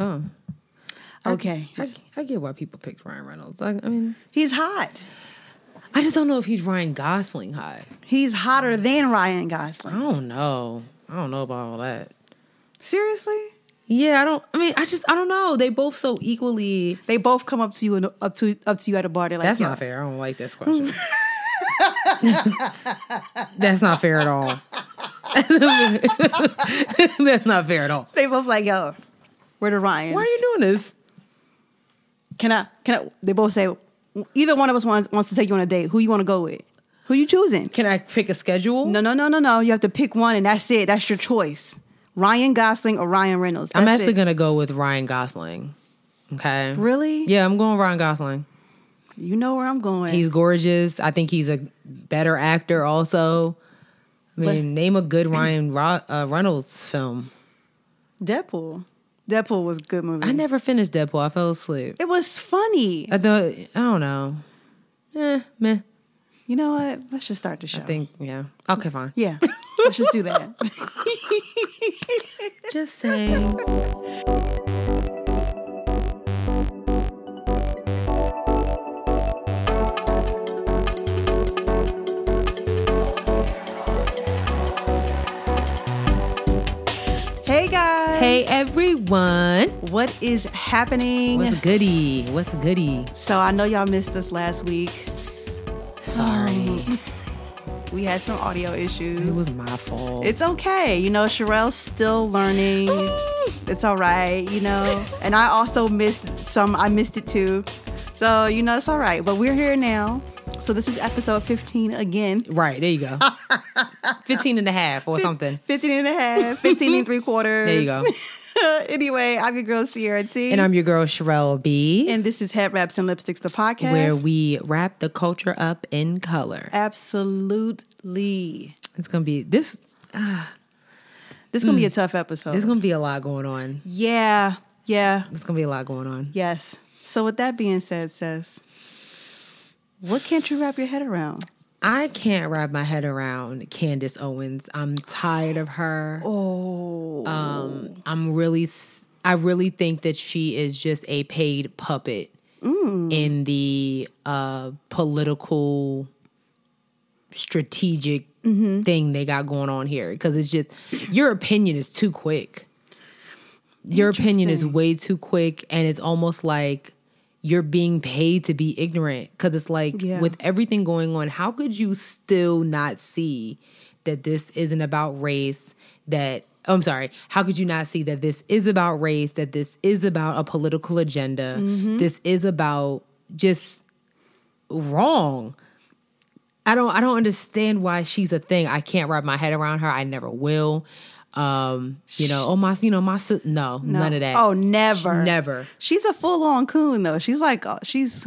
Oh, Okay. I, I get why people picked Ryan Reynolds. I, I mean, He's hot. I just don't know if he's Ryan Gosling hot. He's hotter than Ryan Gosling. I don't know. I don't know about all that. Seriously? Yeah, I don't. I mean, I just I don't know. They both so equally. They both come up to you and up to up to you at a bar. They're like, That's "Yo." not fair. I don't like this question. That's not fair at all. That's not fair at all. They both like, yo, where the Ryans? Why are you doing this? Can I? Can I? They both say, either one of us wants wants to take you on a date. Who you want to go with? Who you choosing? Can I pick a schedule? No, no, no, no, no. You have to pick one, and that's it. That's your choice. Ryan Gosling or Ryan Reynolds. I'm actually it. gonna go with Ryan Gosling. Okay. Really? Yeah, I'm going with Ryan Gosling. You know where I'm going. He's gorgeous. I think he's a better actor. Also, I mean, name a good Ryan uh, Reynolds film. Deadpool. Deadpool was a good movie. I never finished Deadpool. I fell asleep. It was funny. I thought I don't know. Eh, meh. You know what? Let's just start the show. I think yeah. Okay, fine. Yeah. Let's just do that. Just saying. Hey everyone. What is happening? What's goody? What's goody? So I know y'all missed us last week. Sorry. Um, we had some audio issues. It was my fault. It's okay. You know, Sherelle's still learning. it's all right, you know. And I also missed some, I missed it too. So, you know, it's all right. But we're here now. So this is episode 15 again. right, there you go. 15 and a half or something. 15 and a half, 15 and three quarters. There you go. anyway, I'm your girl Sierra T. And I'm your girl Sherelle B. and this is Head Wraps and Lipsticks, the podcast. where we wrap the culture up in color. Absolutely. It's gonna be this. This is going to be mm. a tough episode. There's gonna be a lot going on. yeah. Yeah. There's gonna be a lot going on. Yes. So with that being said, sis, what can't you wrap your head around? I can't wrap my head around Candace Owens. I'm tired of her. Oh. Um, I'm really, I really think that she is just a paid puppet in the uh, political, strategic thing they got going on here. Because it's just your opinion is too quick. Your opinion is way too quick, and it's almost like you're being paid to be ignorant. Because it's like Yeah. with everything going on, how could you still not see that this isn't about race? That oh, I'm sorry, how could you not see that this is about race? That this is about a political agenda? Mm-hmm. This is about just wrong. I don't I don't understand why she's a thing. I can't wrap my head around her. I never will. Um, you know, oh my, you know my sis- no, none of that. Oh, never. never. She's a full on coon though. She's like uh, she's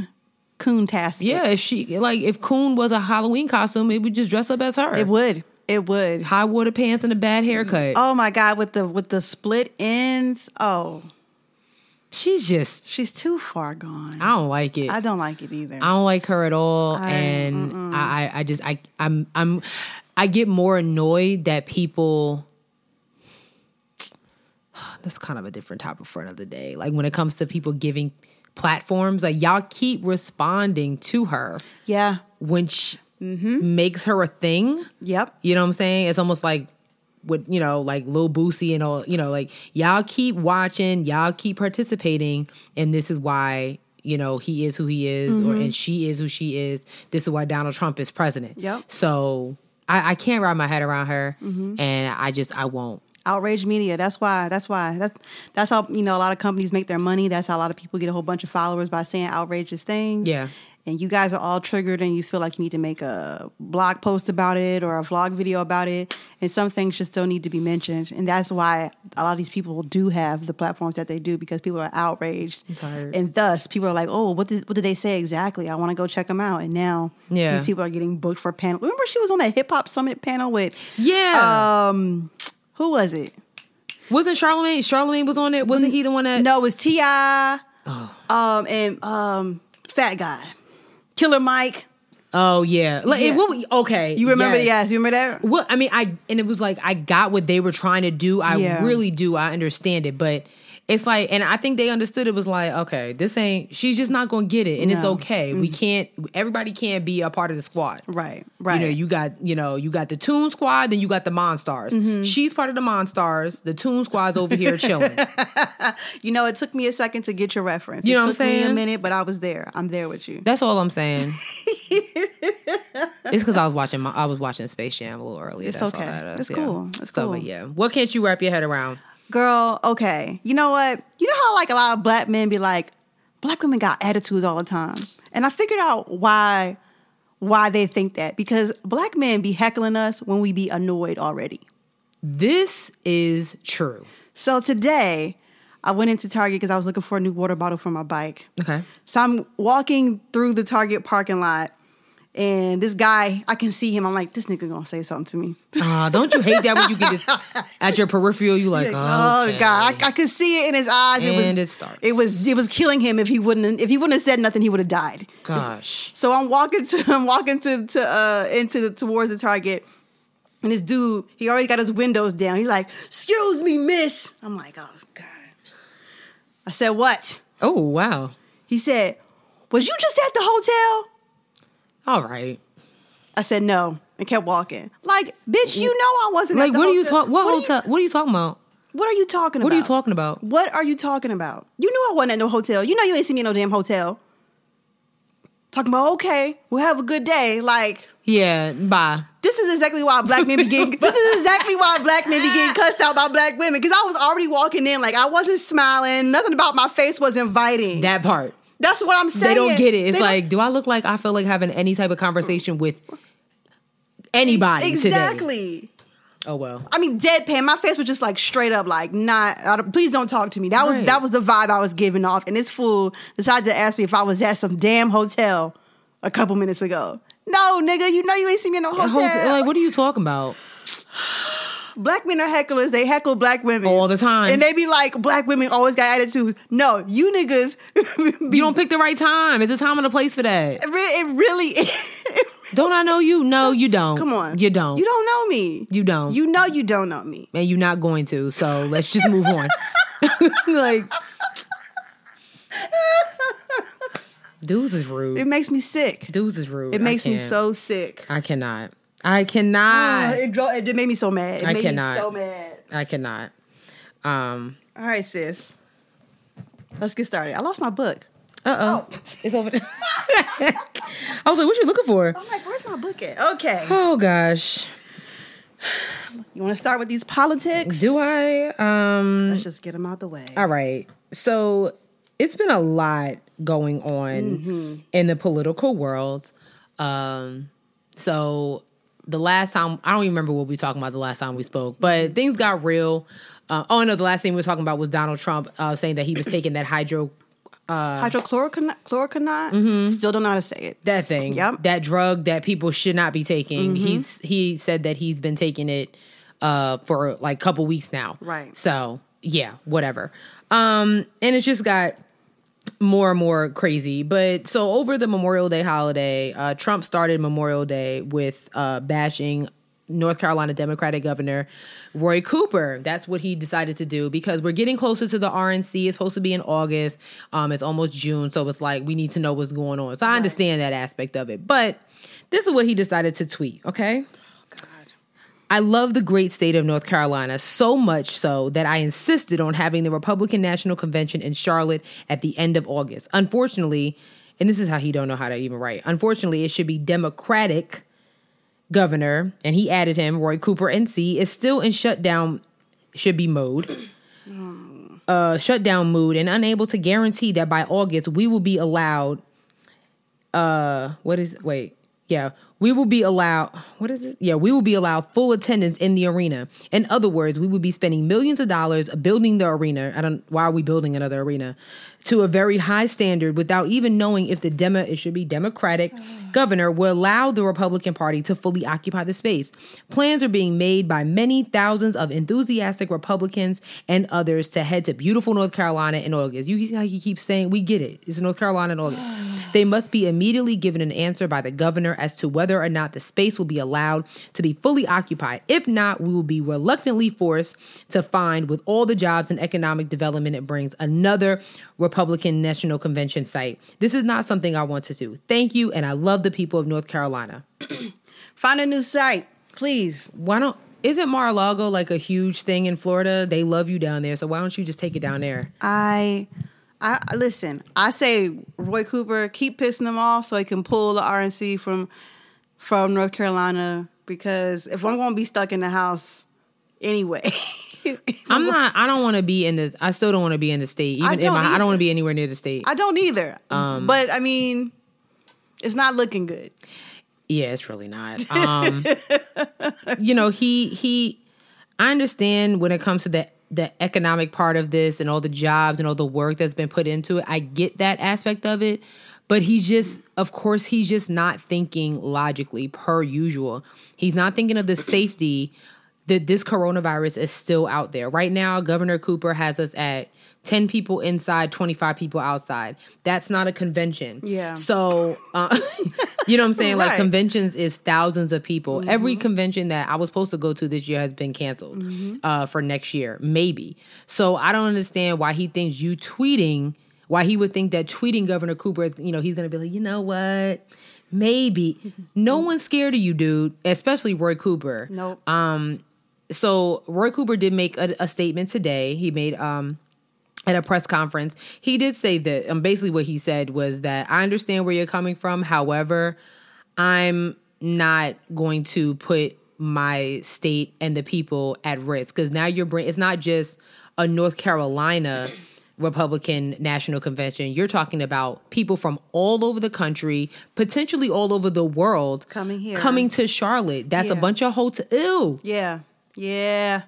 coon tastic. Yeah, if she like if Coon was a Halloween costume, it would just dress up as her. It would. It would. High water pants and a bad haircut. Oh my god, with the with the split ends. Oh, She's just she's too far gone. I don't like it. I don't like it either. I don't like her at all. I- and I, I I just I I'm I'm I get more annoyed that people that's kind of a different topic for another day. Like when it comes to people giving platforms, like y'all keep responding to her yeah. when she mm-hmm. makes her a thing. Yep. You know what I'm saying? It's almost like with you know like Lil Boosie and all. You know, like y'all keep watching, y'all keep participating, and this is why you know he is who he is, or mm-hmm. and she is who she is. This is why Donald Trump is president. Yep. So I, I can't wrap my head around her, mm-hmm. and I just I won't. Outrage media. That's why that's why that's that's how you know a lot of companies make their money. That's how a lot of people get a whole bunch of followers by saying outrageous things. Yeah. and you guys are all triggered and you feel like you need to make a blog post about it or a vlog video about it. And some things just don't need to be mentioned. And that's why a lot of these people do have the platforms that they do because people are outraged. Tired. and thus people are like oh what did, what did they say exactly? I want to go check them out. And now Yeah. these people are getting booked for panel. Remember she was on that hip-hop summit panel with Yeah. um who was it Wasn't Charlemagne? Charlemagne was on it. Wasn't he the one that? No, it was T.I., Oh. um, and um, Fat Guy, Killer Mike. Oh yeah. Like Yeah. what we- okay. You remember? yes. Yes, you remember that? Well, I mean, I and it was like I got what they were trying to do. I Yeah. really do. I understand it, but it's like, and I think they understood it was like, okay, this ain't. She's just not gonna get it, and it's No. okay. We can't. Everybody can't be a part of the squad. Right, right. You know, you got you know you got the Toon Squad, then you got the Monstars. Mm-hmm. She's part of the Monstars. The Toon Squad's over here chilling. You know, it took me a second to get your reference. You it know what took I'm me a minute, but I was there. I'm there with you. That's all I'm saying. it's because I was watching my I was watching Space Jam a little earlier. It's That's all okay. that is, It's yeah. cool. It's so, cool. But yeah, what can't you wrap your head around? Girl, okay. You know what? You know how like a lot of black men be like, black women got attitudes all the time. And I figured out why why they think that. Because black men be heckling us when we be annoyed already. This is true. So today, I went into Target because I was looking for a new water bottle for my bike. Okay. So I'm walking through the Target parking lot, and this guy, I can see him. I'm like, this nigga gonna say something to me. Uh, don't you hate that when you get this at your peripheral? You like, oh okay. God, I, I could see it in his eyes. it was, And it starts. It was it was killing him if he wouldn't if he wouldn't have said nothing, he would have died. Gosh. So I'm walking to I'm walking to to uh into the towards the Target. And this dude, he already got his windows down. He's like, "Excuse me, miss." I'm like, "Oh God." I said, "What?" Oh wow. He said, "Was you just at the hotel?" All right. I said, "No," and kept walking. Like, bitch, you know I wasn't. Like, at the what are you talking? What, are you- hotel? what are you talking about? what are you talking about? What are you talking about? What are you talking about? You knew I wasn't at no hotel. You know you ain't see me in no damn hotel. Talking about okay, we'll have a good day. Like Yeah. Bye. this is exactly why black men be getting. this is exactly why black men be getting cussed out by black women. Because I was already walking in like I wasn't smiling. Nothing about my face was inviting. That part. That's what I'm saying. They don't get it. It's They don't- like, do I look like I feel like having any type of conversation with anybody today? exactly. Oh well. I mean, deadpan. My face was just like straight up, like not. Don't- Please don't talk to me. That was that was the vibe I was giving off. And this fool decided to ask me if I was at some damn hotel a couple minutes ago. No, nigga, you know you ain't seen me in no hotel. Hotel- Like, what are you talking about? Black men are hecklers. They heckle black women All the time. and they be like, black women always got attitudes. No, you niggas. be, You don't pick the right time. It's a time and a place for that. It it really. Don't I know you? No, you don't. Come on, You don't. You don't know me. You don't. You know you don't know me. and you're not going to. So let's just move on. like, dudes is rude. It makes me sick. Dudes is rude. It makes me so sick. I cannot. I cannot. it, dro- it made me so mad. It I made cannot. me so mad. I cannot. Um. All right, sis. Let's get started. I lost my book. Uh oh. It's over. I was like, "What you looking for?" I'm like, where's my book at? Okay. Oh gosh. You want to start with these politics? Do I? Um. Let's just get them out the way. All right. So it's been a lot going on in the political world. Um, so the last time, I don't even remember what we were talking about the last time we spoke, but things got real. Uh, oh, no, the last thing we were talking about was Donald Trump uh, saying that he was taking that hydro, Hydrochloroquine. Still don't know how to say it. that thing, Yep. that drug that people should not be taking. He's he said that he's been taking it uh, for like a couple weeks now. Right. So yeah, whatever. Um, and it's just got more and more crazy. But so over the Memorial Day holiday, uh, Trump started Memorial Day with uh, bashing North Carolina Democratic Governor Roy Cooper. That's what he decided to do because we're getting closer to the RNC. It's supposed to be in August. Um, it's almost June, so it's like we need to know what's going on. So I understand that aspect of it. But this is what he decided to tweet. Okay. I love the great state of North Carolina so much so that I insisted on having the Republican National Convention in Charlotte at the end of August. Unfortunately, and this is how he don't know how to even write. Unfortunately, it should be Democratic governor, and he added him, Roy Cooper NC, is still in shutdown should be mode. Uh, shutdown mood and unable to guarantee that by August we will be allowed uh what is wait yeah we will be allowed what is it? Yeah we will be allowed full attendance in the arena. In other words we will be spending millions of dollars building the arena i don't why are we building another arena to a very high standard without even knowing if the demo it should be democratic governor will allow the republican party to fully occupy the space plans are being made by many thousands of enthusiastic republicans and others to head to beautiful north carolina in august you see how he keeps saying we get it it's north carolina in august They must be immediately given an answer by the governor as to whether or not the space will be allowed to be fully occupied. If not, we will be reluctantly forced to find, with all the jobs and economic development it brings, another Republican National Convention site. This is not something I want to do. Thank you, and I love the people of North Carolina. Find a new site, please. Why don't isn't Mar-a-Lago like a huge thing in Florida? They love you down there, so why don't you just take it down there? I, I listen. I say Roy Cooper keep pissing them off so he can pull the RNC from from North Carolina because if I'm going to be stuck in the house anyway. I'm not. I don't want to be in the. I still don't want to be in the state. Even I in my, I don't want to be anywhere near the state. I don't either. Um, but I mean, it's not looking good. Yeah, it's really not. Um, you know, he he. I understand when it comes to the the economic part of this and all the jobs and all the work that's been put into it. I get that aspect of it, but he's just, of course, he's just not thinking logically per usual. He's not thinking of the safety that this coronavirus is still out there right now. Governor Cooper has us at. 10 people inside, 25 people outside. That's not a convention. Yeah. So, uh, you know what I'm saying? Like conventions is thousands of people. Every convention that I was supposed to go to this year has been canceled uh, for next year, maybe. So I don't understand why he thinks you tweeting, why he would think that tweeting Governor Cooper is, you know, he's going to be like, you know what? Maybe. No one's scared of you, dude, especially Roy Cooper. Nope. Um, so Roy Cooper did make a, a statement today. He made um at a press conference. He did say that um, basically what he said was that I understand where you're coming from. However, I'm not going to put my state and the people at risk because now you're bring. It's not just a North Carolina. Republican National Convention. You're talking about people from all over the country, potentially all over the world, Coming here. coming to Charlotte. That's a bunch of hotel. Ew. Yeah. Yeah.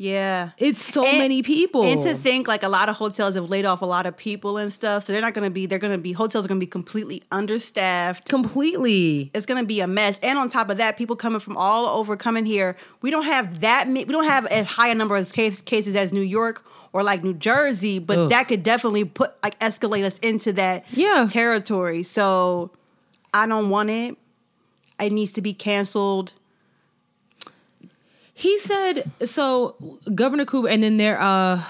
Yeah. It's so And- many people. And to think like a lot of hotels have laid off a lot of people and stuff. So they're not gonna be they're gonna be hotels are gonna be completely understaffed. completely. It's gonna be a mess. And on top of that, people coming from all over coming here. We don't have that we don't have as high a number of case, cases as New York or like New Jersey, but Ugh. that could definitely put like escalate us into that Yeah. territory. So I don't want it. It needs to be canceled. He said so. Governor Cooper, and then there, uh,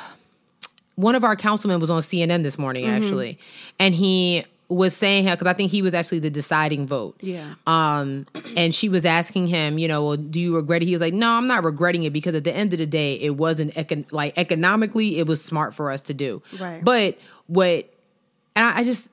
one of our councilmen was on CNN this morning Mm-hmm. actually, and he was saying how because I think he was actually the deciding vote. Yeah. Um, and she was asking him, you know, well, do you regret it? He was like, no, I'm not regretting it because at the end of the day, it wasn't econ- like economically, it was smart for us to do. Right. But what, and I, I just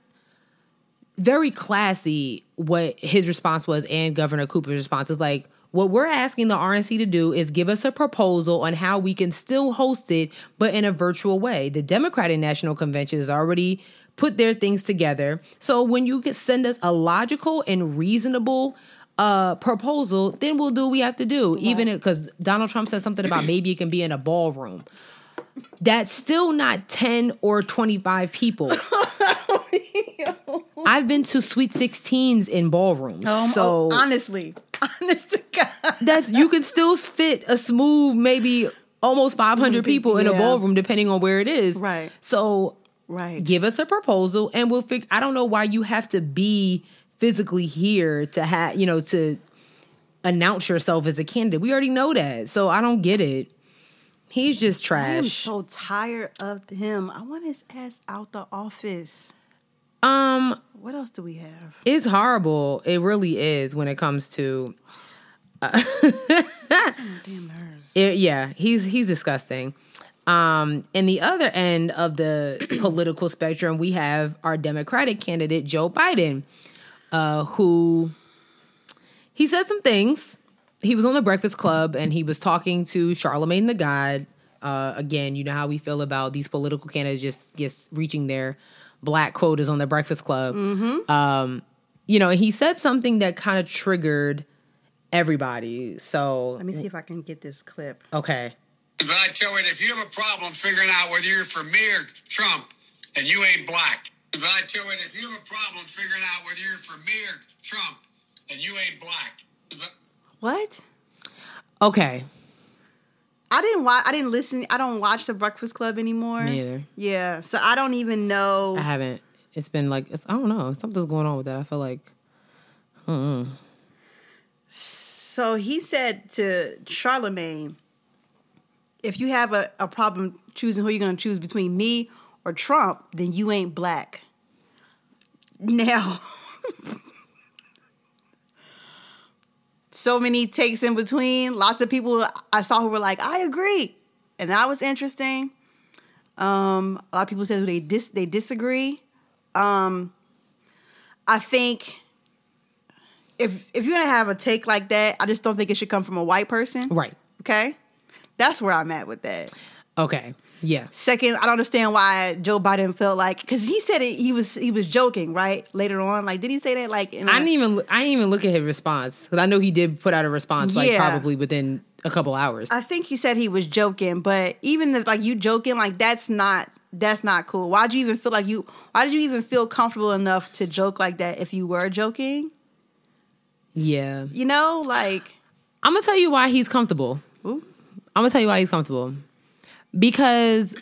very classy what his response was and Governor Cooper's response is like, what we're asking the RNC to do is give us a proposal on how we can still host it, but in a virtual way. The Democratic National Convention has already put their things together. So when you can send us a logical and reasonable uh proposal, then we'll do what we have to do. Even because Donald Trump said something about maybe it can be in a ballroom. That's still not 10 or 25 people. I've been to sweet 16s in ballrooms. Um, so oh, honestly, honest to God. that's you can still fit a smooth maybe almost 500 people in a ballroom depending on where it is. Right. So Right. give us a proposal and we'll figure I don't know why you have to be physically here to have, you know, to announce yourself as a candidate. We already know that. So I don't get it. He's just trash. I am so tired of him. I want his ass out the office. um What else do we have? it's horrible. It really is when it comes to Damn nerves. It- yeah, he's he's disgusting. Um, in the other end of the political spectrum, we have our Democratic candidate Joe Biden, uh, who he said some things. He was on the Breakfast Club and he was talking to Charlemagne the God. Uh, again, you know how we feel about these political candidates just just reaching their black quotas on the Breakfast Club. Um, you know, he said something that kind of triggered everybody. So Let me see if I can get this clip. okay. But I tell you, if you have a problem figuring out whether you're for me or Trump and you ain't black, but I tell you, if you have a problem figuring out whether you're for me or Trump and you ain't black, but What? Okay. I didn't watch. I didn't listen. I don't watch the Breakfast Club anymore. Me either. Yeah, so I don't even know. I haven't. it's been like it's, I don't know something's going on with that. I feel like So he said to Charlemagne, if you have a, a problem choosing who you're going to choose between me or Trump, then you ain't black. Now, so many takes in between. Lots of people I saw who were like, I agree. And that was interesting. Um, a lot of people said who they dis- they disagree. Um, I think if if you're gonna have a take like that, I just don't think it should come from a white person. right. Okay, that's where I'm at with that. Okay. Yeah. Second, I don't understand why Joe Biden felt like because he said it. He was he was joking, right? Later on, like did he say that? Like in I didn't even I didn't even look at his response because I know he did put out a response like Yeah. probably within a couple hours. I think he said he was joking, but even if like you joking, like that's not that's not cool. Why'd you even feel like you? Why did you even feel comfortable enough to joke like that if you were joking? yeah. You know, like I'm gonna tell you why he's comfortable. ooh, I'm gonna tell you why he's comfortable. Because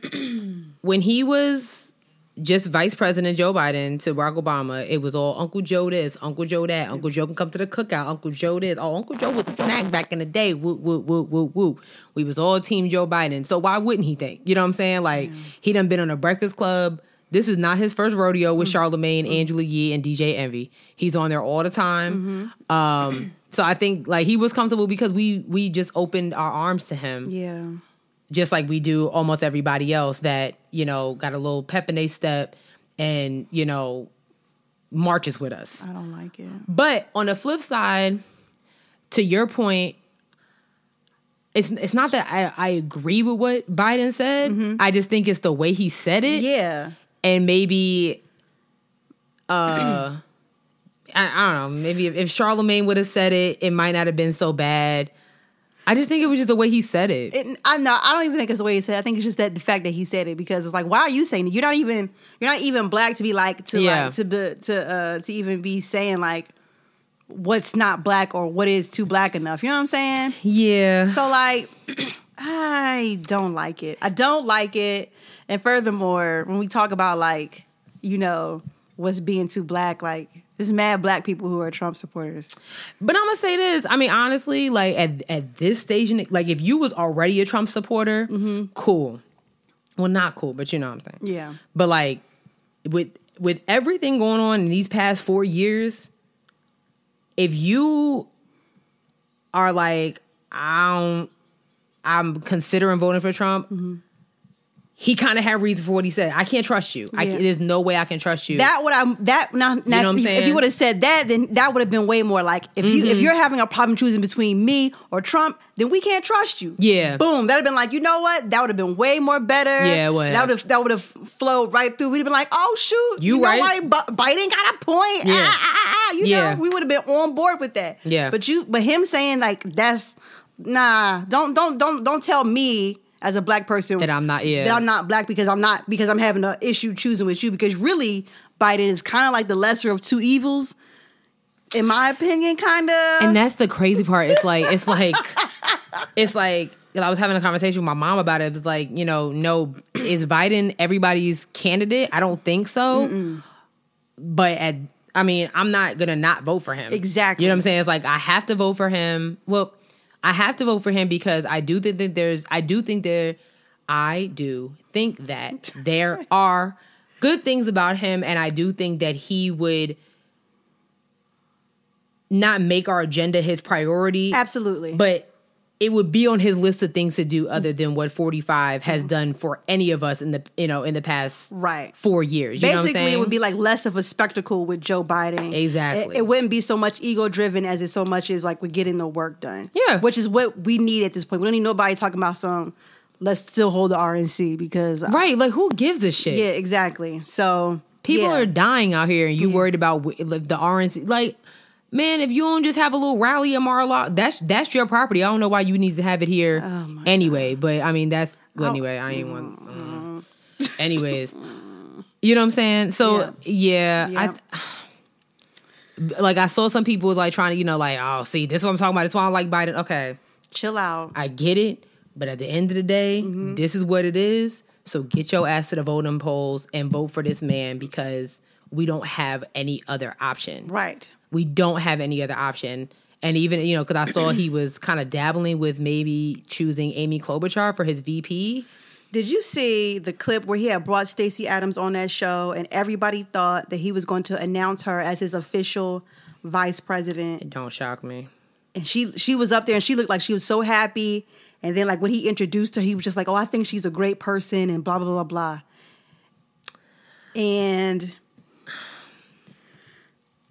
when he was just Vice President Joe Biden to Barack Obama, it was all Uncle Joe this, Uncle Joe that, Uncle Joe can come to the cookout, Uncle Joe this. Oh, Uncle Joe was a snack back in the day. Woo, woo, woo, woo, woo. We was all Team Joe Biden. So why wouldn't he think? You know what I'm saying? Like he done been on a Breakfast Club. This is not his first rodeo with mm-hmm. Charlemagne, mm-hmm. Angela Yee, and DJ Envy. He's on there all the time. Mm-hmm. Um, so I think like he was comfortable because we we just opened our arms to him yeah, just like we do almost everybody else that you know got a little pep in their step and you know marches with us. I don't like it. But on the flip side, to your point, it's it's not that I, I agree with what Biden said. I just think it's the way he said it, Yeah, and maybe, uh, I, I don't know. Maybe if, if Charlemagne would have said it, it might not have been so bad. I just think it was just the way he said it. it, I know. I don't even think it's the way he said. it. I think it's just that the fact that he said it because it's like, why are you saying it? You're not even you're not even black to be like to Yeah. like to be to uh to even be saying like what's not black or what is too black enough. You know what I'm saying? yeah. So like, I don't like it. I don't like it. And furthermore, when we talk about like, you know, what's being too black, like there's mad black people who are Trump supporters. But I'm gonna say this. I mean, honestly, like at at this stage, in like if you was already a Trump supporter, mm-hmm. cool. Well, not cool, but you know what I'm saying. Yeah. But like with with everything going on in these past four years, if you are like, I don't, I'm considering voting for Trump. Mm-hmm. He kind of had reason for what he said. I can't trust you. I, there's no way I can trust you. That would I that now, now know what I'm if saying? you would have said that, then that would have been way more like if you Mm-hmm. if you're having a problem choosing between me or Trump, then we can't trust you. Yeah. Boom. That'd have been like, you know what? That would have been way more better. Yeah, That would have that would have flowed right through. We'd have been like, oh shoot, You know right. what? Bu- Biden got a point. Yeah. Ah, ah, ah, ah. You Yeah. know, we would have been on board with that. Yeah. But you but him saying like that's nah, don't don't don't don't tell me as a black person That I'm not- yeah. that I'm not black because I'm not because I'm having an issue choosing with you because really Biden is kind of like the lesser of two evils, in my opinion, kind of. and that's the crazy part. It's like it's like it's like I was having a conversation with my mom about it. It was like, you know, no, is Biden everybody's candidate? I don't think so. But at I mean, I'm not gonna not vote for him. Exactly. You know what I'm saying? It's like I have to vote for him. Well, I have to vote for him because I do think that there's I do think there I do think that there are good things about him and I do think that he would not make our agenda his priority. Absolutely. But it would be on his list of things to do other than what 45 has mm-hmm. done for any of us in the you know in the past Right. four years. You know what I'm Basically, it would be like less of a spectacle with Joe Biden. Exactly. It, it wouldn't be so much ego driven as it so much is like we're getting the work done. Yeah. Which is what we need at this point. We don't need nobody talking about some, let's still hold the RNC because. Uh, right. Like who gives a shit? Yeah, exactly. So. People yeah. are dying out here, and you worried about the RNC. Like, man, if you don't just have a little rally in Mar-a-Lago, that's that's your property. I don't know why you need to have it here Oh anyway. But I mean, that's well, anyway. I ain't want. um, anyways, you know what I'm saying? So yeah, Yeah. I like I saw some people was like trying to you know like oh see this is what I'm talking about. This why I don't like Biden. Okay, Chill out. I get it, but at the end of the day, Mm-hmm. this is what it is. So get your ass to the voting polls and vote for this man because we don't have any other option. Right. We don't have any other option. And even, you know, because I saw he was kind of dabbling with maybe choosing Amy Klobuchar for his VP. Did you see the clip where he had brought Stacey Adams on that show and everybody thought that he was going to announce her as his official vice president? It don't shock me. And she she was up there and she looked like she was so happy. And then like when he introduced her, he was just like, "Oh, I think she's a great person," and blah blah blah blah. And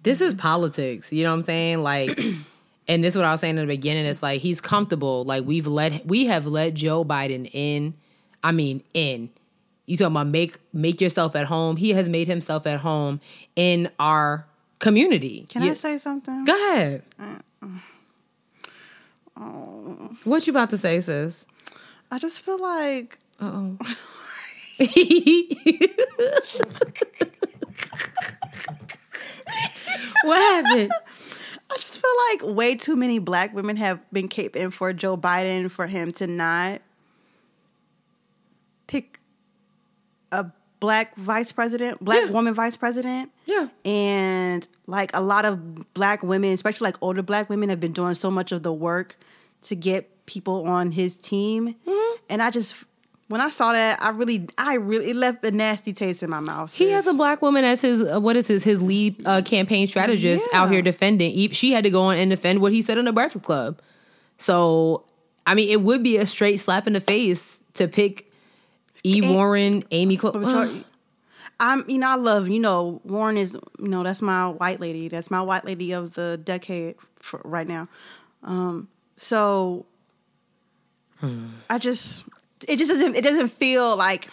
this is politics. You know what I'm saying? Like, and this is what I was saying in the beginning. It's like he's comfortable. Like we've let we have let Joe Biden in. I mean, in. You talking about make make yourself at home? He has made himself at home in our community. can You- I say something? Go ahead. Oh. What you about to say, sis? I just feel like Uh oh. what happened? I just feel like way too many black women have been caping for Joe Biden for him to not pick a black vice president, black Yeah. woman vice president. Yeah. And like a lot of black women, especially like older black women, have been doing so much of the work to get people on his team. Mm-hmm. And I just, when I saw that, I really, I really, it left a nasty taste in my mouth. He has a black woman as his uh, what is his his lead uh, campaign strategist Yeah. out here defending. He, she had to go on and defend what he said in the Breakfast Club. So, I mean, it would be a straight slap in the face to pick E. And- Warren, Amy. Clo- I'm, you know, I love, you know, Warren is, you know, that's my white lady. That's my white lady of the decade right now. Um, so I just, it just doesn't, it doesn't feel like,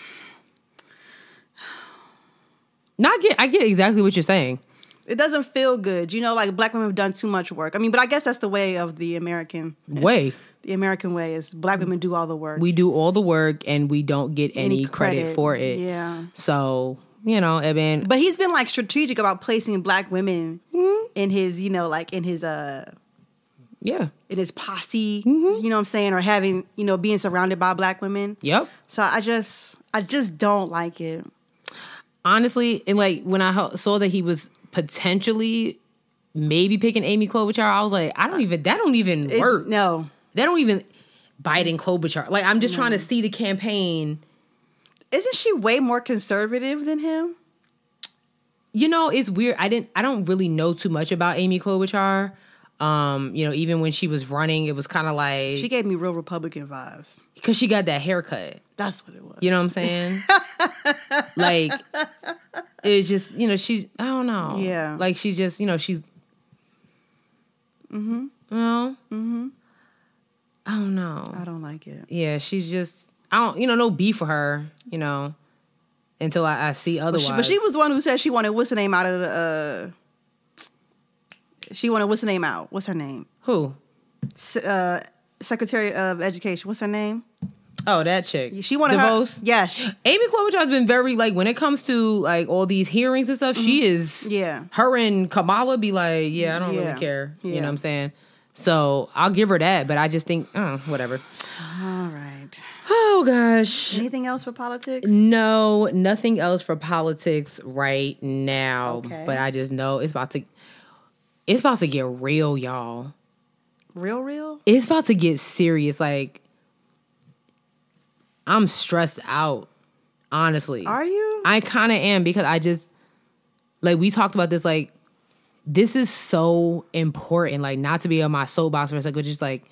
Not get. I get exactly what you're saying. it doesn't feel good. You know, like black women have done too much work. I mean, but I guess that's the way of the American, Way the American way is black women do all the work. we do all the work and we don't get any, credit, for it. Yeah. So you know, I mean, But he's been like strategic about placing black women in his, you know, like in his, uh, yeah, in his posse, Mm-hmm. you know what I'm saying, or having, you know, being surrounded by black women. yep. So I just, I just don't like it. honestly, and like when I saw that he was potentially maybe picking Amy Klobuchar, I was like, I don't even that don't even It- work. no, That don't even Biden Klobuchar. Like I'm just trying to see the campaign. isn't she way more conservative than him? You know, it's weird. I didn't. I don't really know too much about Amy Klobuchar. Um, you know, even when she was running, it was kind of like She gave me real Republican vibes. because she got that haircut. That's what it was. You know what I'm saying? like it's just you know she's I don't know. Yeah. Like she's just you know she's. Mm-hmm. Well. Mm-hmm. I don't know. I don't like it. Yeah, she's just I don't you know no beef for her. You know, until I, I see otherwise. she, but she was the one who said she wanted what's the name out of the. Uh, she wanted what's the name out? What's her name? who? S- Uh, Secretary of Education. What's her name? Oh, that chick. She wanted DeVos. her. Yeah, Amy Klobuchar's been very like when it comes to like all these hearings and stuff. She is Mm-hmm. Yeah. Her and Kamala be like, yeah, I don't Yeah. really care. You know what I'm saying? So I'll give her that, but I just think, uh, whatever. All right. Oh gosh, Anything else for politics? no, nothing else for politics right now. Okay. But I just know it's about to, it's about to get real, y'all. Real, real. It's about to get serious. Like I'm stressed out. Honestly, Are you? I kind of am because I just like we talked about this like this is so important like not to be on my soapbox for a second but just like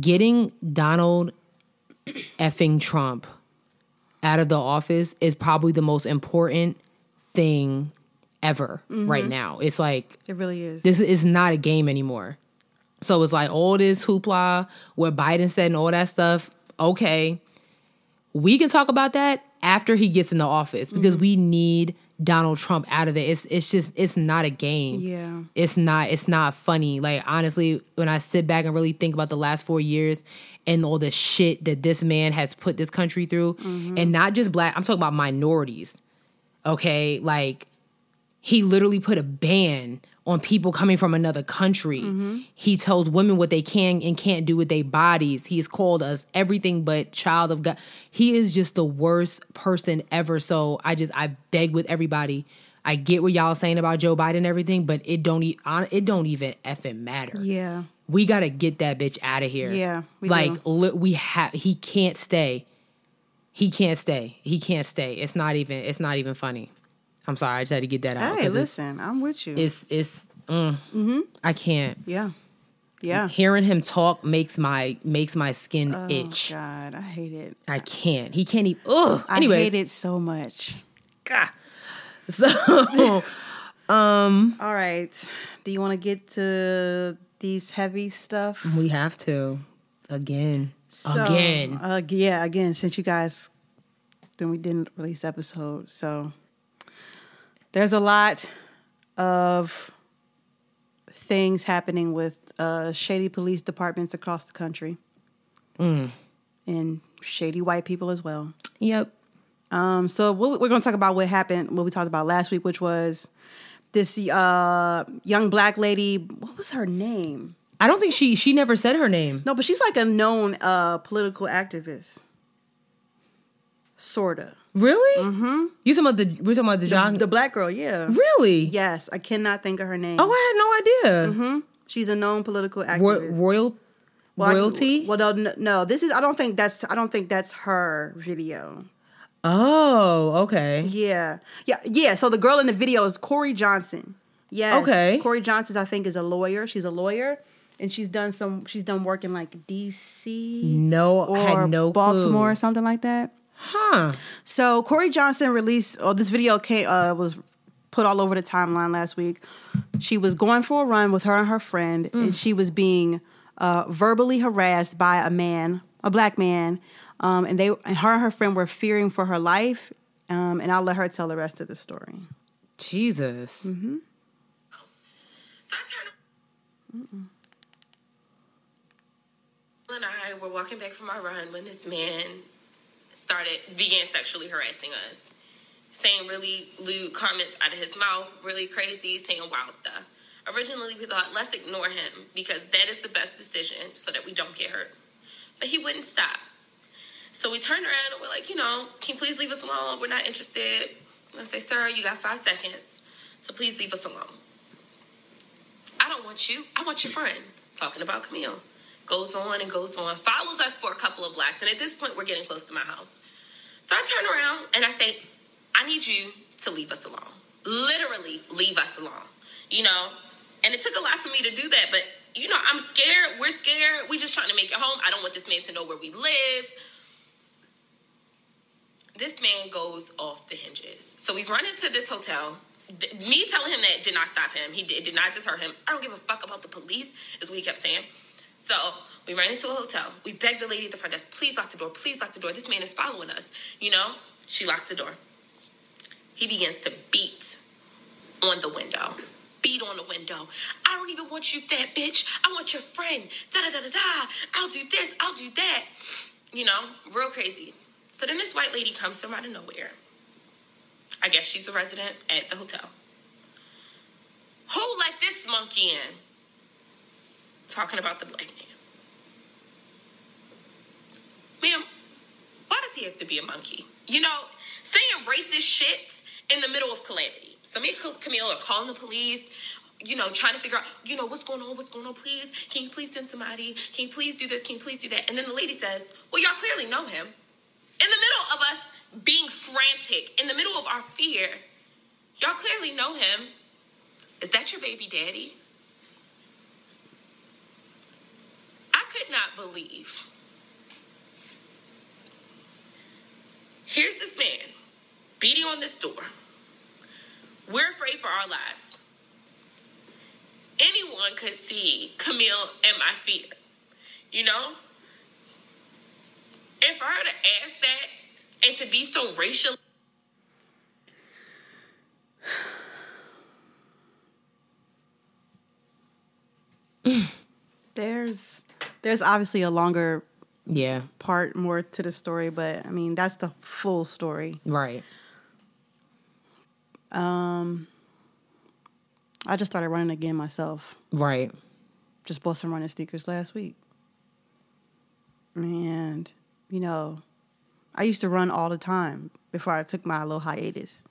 getting Donald effing Trump out of the office is probably the most important thing ever right mm-hmm. now. It's like It really is. this is not a game anymore. So it's like all this hoopla, what Biden said and all that stuff. Okay, we can talk about that after he gets in the office because mm-hmm. we need Donald Trump out of there. It's it's just it's not a game. Yeah. It's not it's not funny. Like honestly, when I sit back and really think about the last four years and all the shit that this man has put this country through, mm-hmm. and not just black, I'm talking about minorities. Okay, like he literally put a ban on people coming from another country. Mm-hmm. He tells women what they can and can't do with their bodies. He has called us everything but child of God. He is just the worst person ever. So I just I beg with everybody. I get what y'all saying about Joe Biden and everything, but it don't e- it don't even effing matter. Yeah. We gotta get that bitch out of here. Yeah, we like li- we have. He can't stay. He can't stay. He can't stay. It's not even. It's not even funny. I'm sorry. I just had to get that out. Hey, listen, I'm with you. It's it's. it's mm-hmm. I can't. yeah. Yeah. Hearing him talk makes my makes my skin itch. Oh, God, I hate it. I can't. He can't even. Ugh. I Anyways, hate it so much. God. So um All right. Do you want to get to these heavy stuff? we have to again, So, again. Uh, yeah, again, since you guys, then we didn't release episode. So there's a lot of things happening with uh, shady police departments across the country. And shady white people as well. Yep. Um, so we'll, we're going to talk about what happened, what we talked about last week, which was this uh, young black lady. What was her name? I don't think she she never said her name. No, but she's like a known uh, political activist. Sorta. Really? Mm-hmm. You talking about the we're talking about the John? The black girl, yeah. really? Yes, I cannot think of her name. Oh, I had no idea. She's a known political Ro- activist. royal Well, I- royalty. well, no, no, this is. I don't think that's. I don't think that's her video. oh, okay. Yeah, yeah, yeah. So the girl in the video is Corey Johnson. Yes. Okay. Corey Johnson, I think, is a lawyer. She's a lawyer, and she's done some. She's done work in like D.C. No, or had no Baltimore or something like that. Huh? So Corey Johnson released. Oh, this video came uh, was put all over the timeline last week. She was going for a run with her and her friend, Mm. and she was being uh, verbally harassed by a man, a black man, um, and they and her and her friend were fearing for her life. Um, and I'll let her tell the rest of the story. Jesus. Mm-hmm. So I turned. And I were walking back from our run when this man started began sexually harassing us, saying really lewd comments out of his mouth, really crazy, saying wild stuff. Originally, we thought let's ignore him because that is the best decision so that we don't get hurt. But he wouldn't stop. So we turned around and we're like, you know, can you please leave us alone? We're not interested. And I say, sir, you got five seconds, so please leave us alone. I don't want you. I want your friend. Talking about Camille. Goes on and goes on. Follows us for a couple of blocks. And at this point, we're getting close to my house. So I turn around and I say, I need you to leave us alone. Literally, leave us alone. You know? And it took a lot for me to do that. But, you know, I'm scared. We're scared. We're just trying to make it home. I don't want this man to know where we live. This man goes off the hinges. So we've run into this hotel. Me telling him that did not stop him. He did, did not deter him. I don't give a fuck about the police, is what he kept saying. So we ran into a hotel. We begged the lady at the front desk, please lock the door, please lock the door. This man is following us. You know? She locks the door. He begins to beat on the window. Beat on the window. I don't even want you, fat bitch. I want your friend. Da da da da da. I'll do this. I'll do that. You know, real crazy. So then this white lady comes from out of nowhere. I guess she's a resident at the hotel. Who let this monkey in? Talking about the black man. Ma'am, why does he have to be a monkey? You know, saying racist shit in the middle of calamity. So me and Camille are calling the police, you know, trying to figure out, you know, what's going on, what's going on, please. Can you please send somebody? Can you please do this? Can you please do that? And then the lady says, well, y'all clearly know him. In the middle of us being frantic, in the middle of our fear, y'all clearly know him. Is that your baby daddy? I could not believe. Here's this man beating on this door. We're afraid for our lives. Anyone could see Camille and my fear, you know? And for her to ask that and to be so racial. There's there's obviously a longer Yeah. part more to the story, but I mean that's the full story. Right. Um I just started running again myself. Right. Just bought some running sneakers last week. And, you know, I used to run all the time before I took my little hiatus.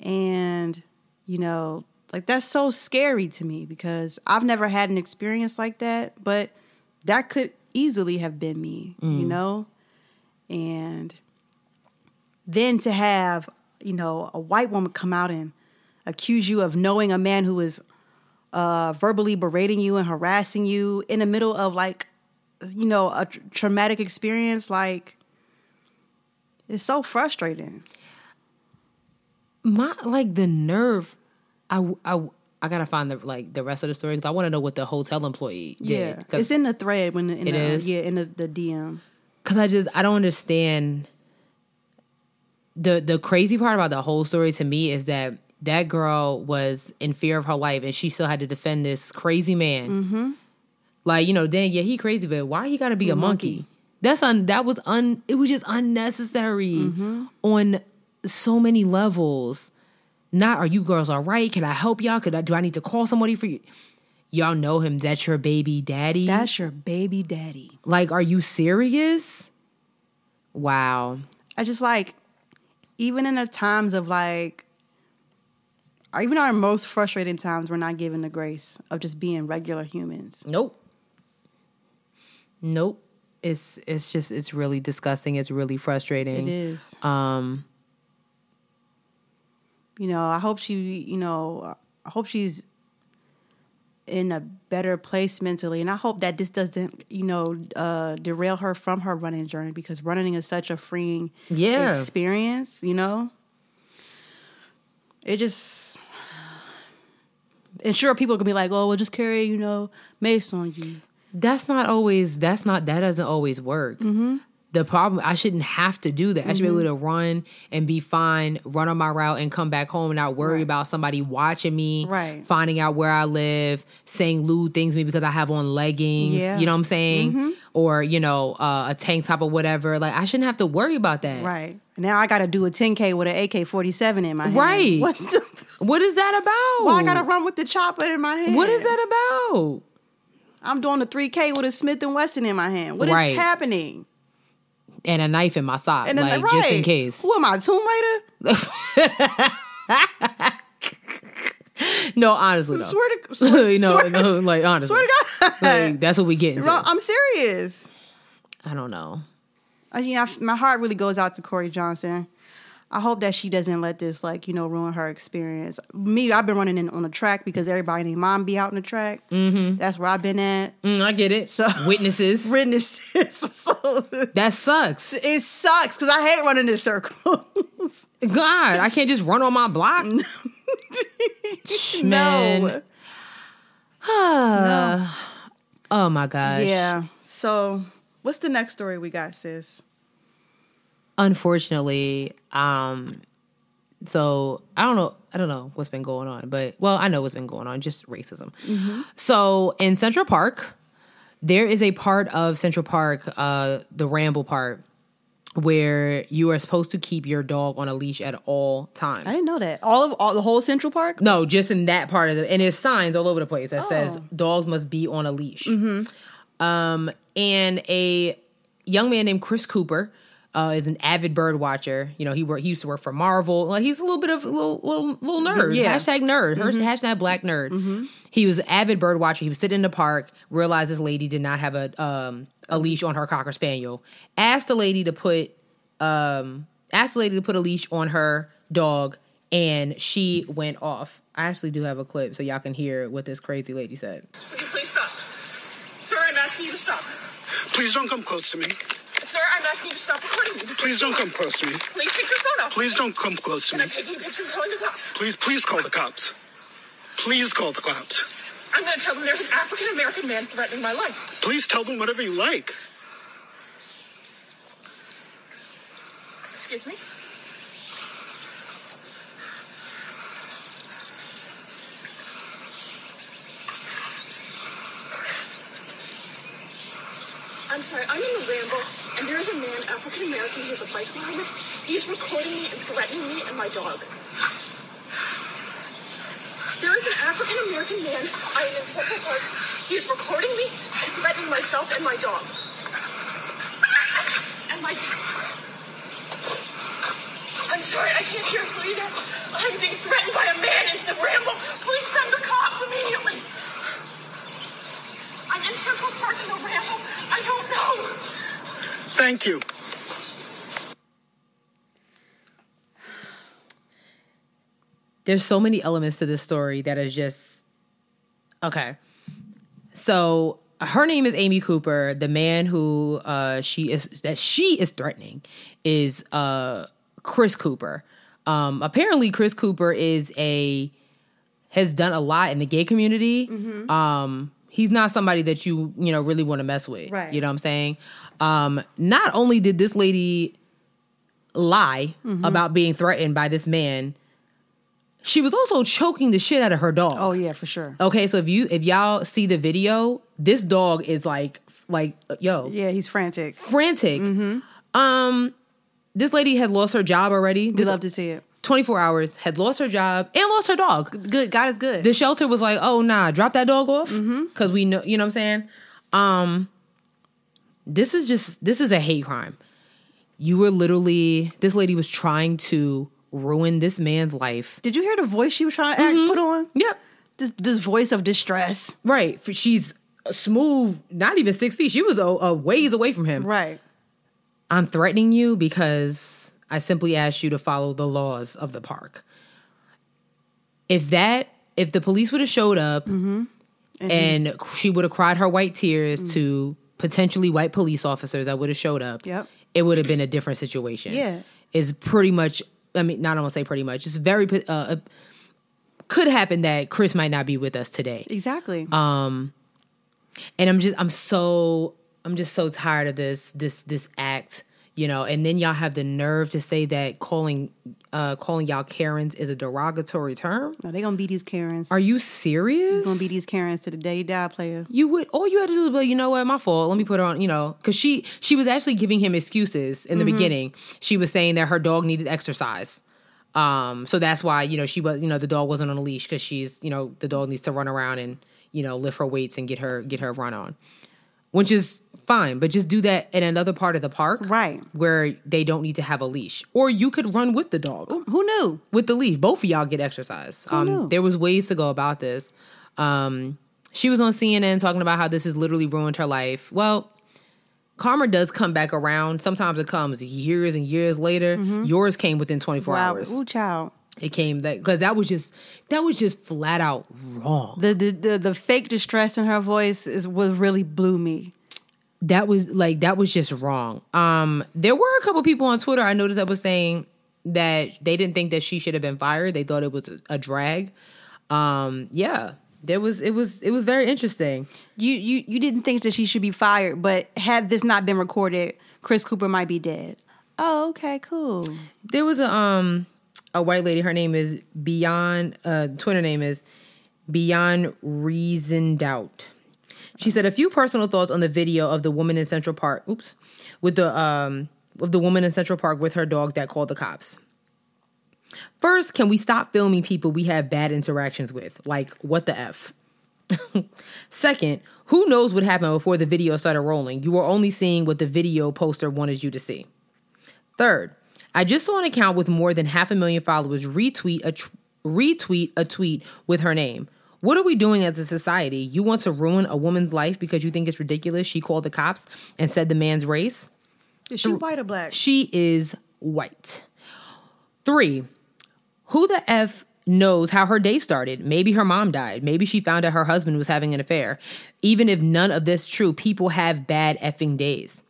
And, you know, like that's so scary to me because I've never had an experience like that, but that could easily have been me, you know? And then to have, you know, a white woman come out and accuse you of knowing a man who is uh, verbally berating you and harassing you in the middle of like, you know, a tr- traumatic experience, like, it's so frustrating. My like the nerve. I I I gotta find the like the rest of the story because I want to know what the hotel employee did. Yeah, it's in the thread when the, in It the, is? yeah in the, the DM. Because I just I don't understand. The the crazy part about the whole story to me is that that girl was in fear of her life and she still had to defend this crazy man. Mm-hmm. Like you know, dang, yeah, he crazy, but why he got to be a monkey? That's un. That was un. It was just unnecessary on so many levels. Not are you girls all right? Can I help y'all? Could I do I need to call somebody for you? Y'all know him. That's your baby daddy. That's your baby daddy. Like, are you serious? Wow. I just like, even in the times of like, or even our most frustrating times, we're not given the grace of just being regular humans. Nope. Nope. It's it's just it's really disgusting. It's really frustrating. It is. Um You know, I hope she, you know, I hope she's in a better place mentally. And I hope that this doesn't, you know, uh, derail her from her running journey because running is such a freeing Yeah. experience, you know? It just. And sure, people can be like, oh, well, just carry, you know, mace on you. that's not always that's not that doesn't always work. Mm-hmm. The problem I shouldn't have to do that. I should be able to run and be fine, run on my route and come back home and not worry Right. about somebody watching me, Right. finding out where I live, saying lewd things to me because I have on leggings. Yeah. Mm-hmm. You know what I'm saying? Or, you know, uh, a tank top or whatever. Like I shouldn't have to worry about that. Right. Now I got to do a 10K with an AK 47 in my hand. Right. What, the, What is that about? why I got to run with the chopper in my hand? What is that about? I'm doing a 3K with a Smith and Wesson in my hand. What is Right. happening? And a knife in my sock, And like right. just in case. Who am I, Tomb Raider? No, honestly, though. Swear to swear, no, swear, no, like honestly, swear to God. like, that's what we get into. I'm serious. I don't know. I mean, I, my heart really goes out to Corey Johnson. I hope that she doesn't let this, like, you know, ruin her experience. Me, I've been running in, on the track because everybody named mom be out on the track. Mm-hmm. That's where I've been at. Mm, I get it. So- witnesses, Witnesses. so that sucks. it sucks because I hate running in circles. God, I can't just run on my block. Man. no. Oh my gosh. Yeah. So, what's the next story we got, sis? Unfortunately, um, so I don't know. I don't know what's been going on, but well, I know what's been going on. Just racism. So in Central Park, there is a part of Central Park, uh, the Ramble part, where you are supposed to keep your dog on a leash at all times. I didn't know that. All of all the whole Central Park. No, just in that part of the and there's signs all over the place that says Oh. dogs must be on a leash. Um, and a young man named Chris Cooper uh, is an avid bird watcher. You know, he work, he used to work for Marvel. Like he's a little bit of a little little, little nerd. Yeah. Hashtag nerd. Hashtag black nerd. He was an avid bird watcher. He was sitting in the park, realized this lady did not have a um a leash on her cocker spaniel. Asked the lady to put um asked the lady to put a leash on her dog and she went off. I actually do have a clip so y'all can hear what this crazy lady said. Okay, please stop. Sorry, I'm asking you to stop. Please don't come close to me. Sir, I'm asking you to stop recording me. Please don't come close to me. Please take your phone off. Please don't come close to me. I'm taking pictures calling the cops. Please, please call the cops. Please call the cops. I'm going to tell them there's an African American man threatening my life. Please tell them whatever you like. Excuse me? I'm sorry, I'm in the ramble, and there's a man, African American, who has a bicycle helmet. He's recording me and threatening me and my dog. There is an African American man. I am in Central Park. He is recording me and threatening myself and my dog. And my. I'm sorry, I can't hear you either. I'm being threatened by a man in the ramble. Please send the cops immediately. I'm in Central Park in the ramble. I don't know. Thank you. there's so many elements to this story that is just okay. So her name is Amy Cooper. The man who uh, she is that she is threatening is uh, Chris Cooper. Um, apparently, Chris Cooper is a has done a lot in the gay community. Um, he's not somebody that you you know really want to mess with. Right. You know what I'm saying? Um, not only did this lady lie about being threatened by this man, she was also choking the shit out of her dog. Oh yeah, for sure. Okay, so if you if y'all see the video, this dog is like like yo Yeah, he's frantic. frantic. Um, this lady had lost her job already. We This love to see it. 24 hours had lost her job and lost her dog. Good. God is good. The shelter was like, "Oh nah, drop that dog off," because we know, you know what I'm saying. Um, this is just this is a hate crime. You were literally this lady was trying to ruin this man's life. Did you hear the voice she was trying to act, mm-hmm. put on? Yep, This this voice of distress. right. She's smooth, not even six feet. She was a, a ways away from him. Right. I'm threatening you because I simply asked you to follow the laws of the park. If that, if the police would have showed up mm-hmm. and she would have cried her white tears mm. to potentially white police officers that would have showed up, Yep. it would have been a different situation. Yeah. It's pretty much, I mean, not I want to say pretty much, it's very, uh, could happen that Chris might not be with us today Exactly. Um, and I'm just I'm so I'm just so tired of this this this act, you know. And then y'all have the nerve to say that calling uh calling y'all Karens is a derogatory term. no, they gonna be these Karens. Are you serious? gonna be these Karens to the day you die, player. you would all you had to do was like, you know what, my fault. Let me put her on, you know, because she she was actually giving him excuses in the beginning. She was saying that her dog needed exercise. Um, so that's why, you know, she was, you know, the dog wasn't on a leash because she's, you know, the dog needs to run around and, you know, lift her weights and get her get her run on. Which is fine, but just do that in another part of the park. Right. Where they don't need to have a leash. Or you could run with the dog Who knew? with the leash. Both of y'all get exercise. Um, knew? there was ways to go about this. Um, she was on CNN talking about how this has literally ruined her life. Well, karma does come back around. Sometimes it comes years and years later. Yours came within 24 Wow. hours. Ooh, child. It came that because that was just that was just flat out wrong. The, the the the fake distress in her voice is what really blew me. That was like that was just wrong. Um, there were a couple people on Twitter I noticed that was saying that they didn't think that she should have been fired. They thought it was a, a drag. Um, yeah, there was it was it was very interesting. You you you didn't think that she should be fired, but had this not been recorded, Chris Cooper might be dead. Oh, okay, cool. There was a um a white lady. Her name is Beyond. Uh, Twitter name is Beyond Reason Doubt. She said a few personal thoughts on the video of the woman in Central Park. Oops, with the um of the woman in Central Park with her dog that called the cops. First, can we stop filming people we have bad interactions with? Like, what the F? Second, who knows what happened before the video started rolling? You were only seeing what the video poster wanted you to see. Third, I just saw an account with more than half a million followers retweet a tr- retweet a tweet with her name. What are we doing as a society? You want to ruin a woman's life because you think it's ridiculous she called the cops and said the man's race? Is she white or black? She is white. Three, who the F knows how her day started? Maybe her mom died. Maybe she found out her husband was having an affair. Even if none of this true, people have bad effing days.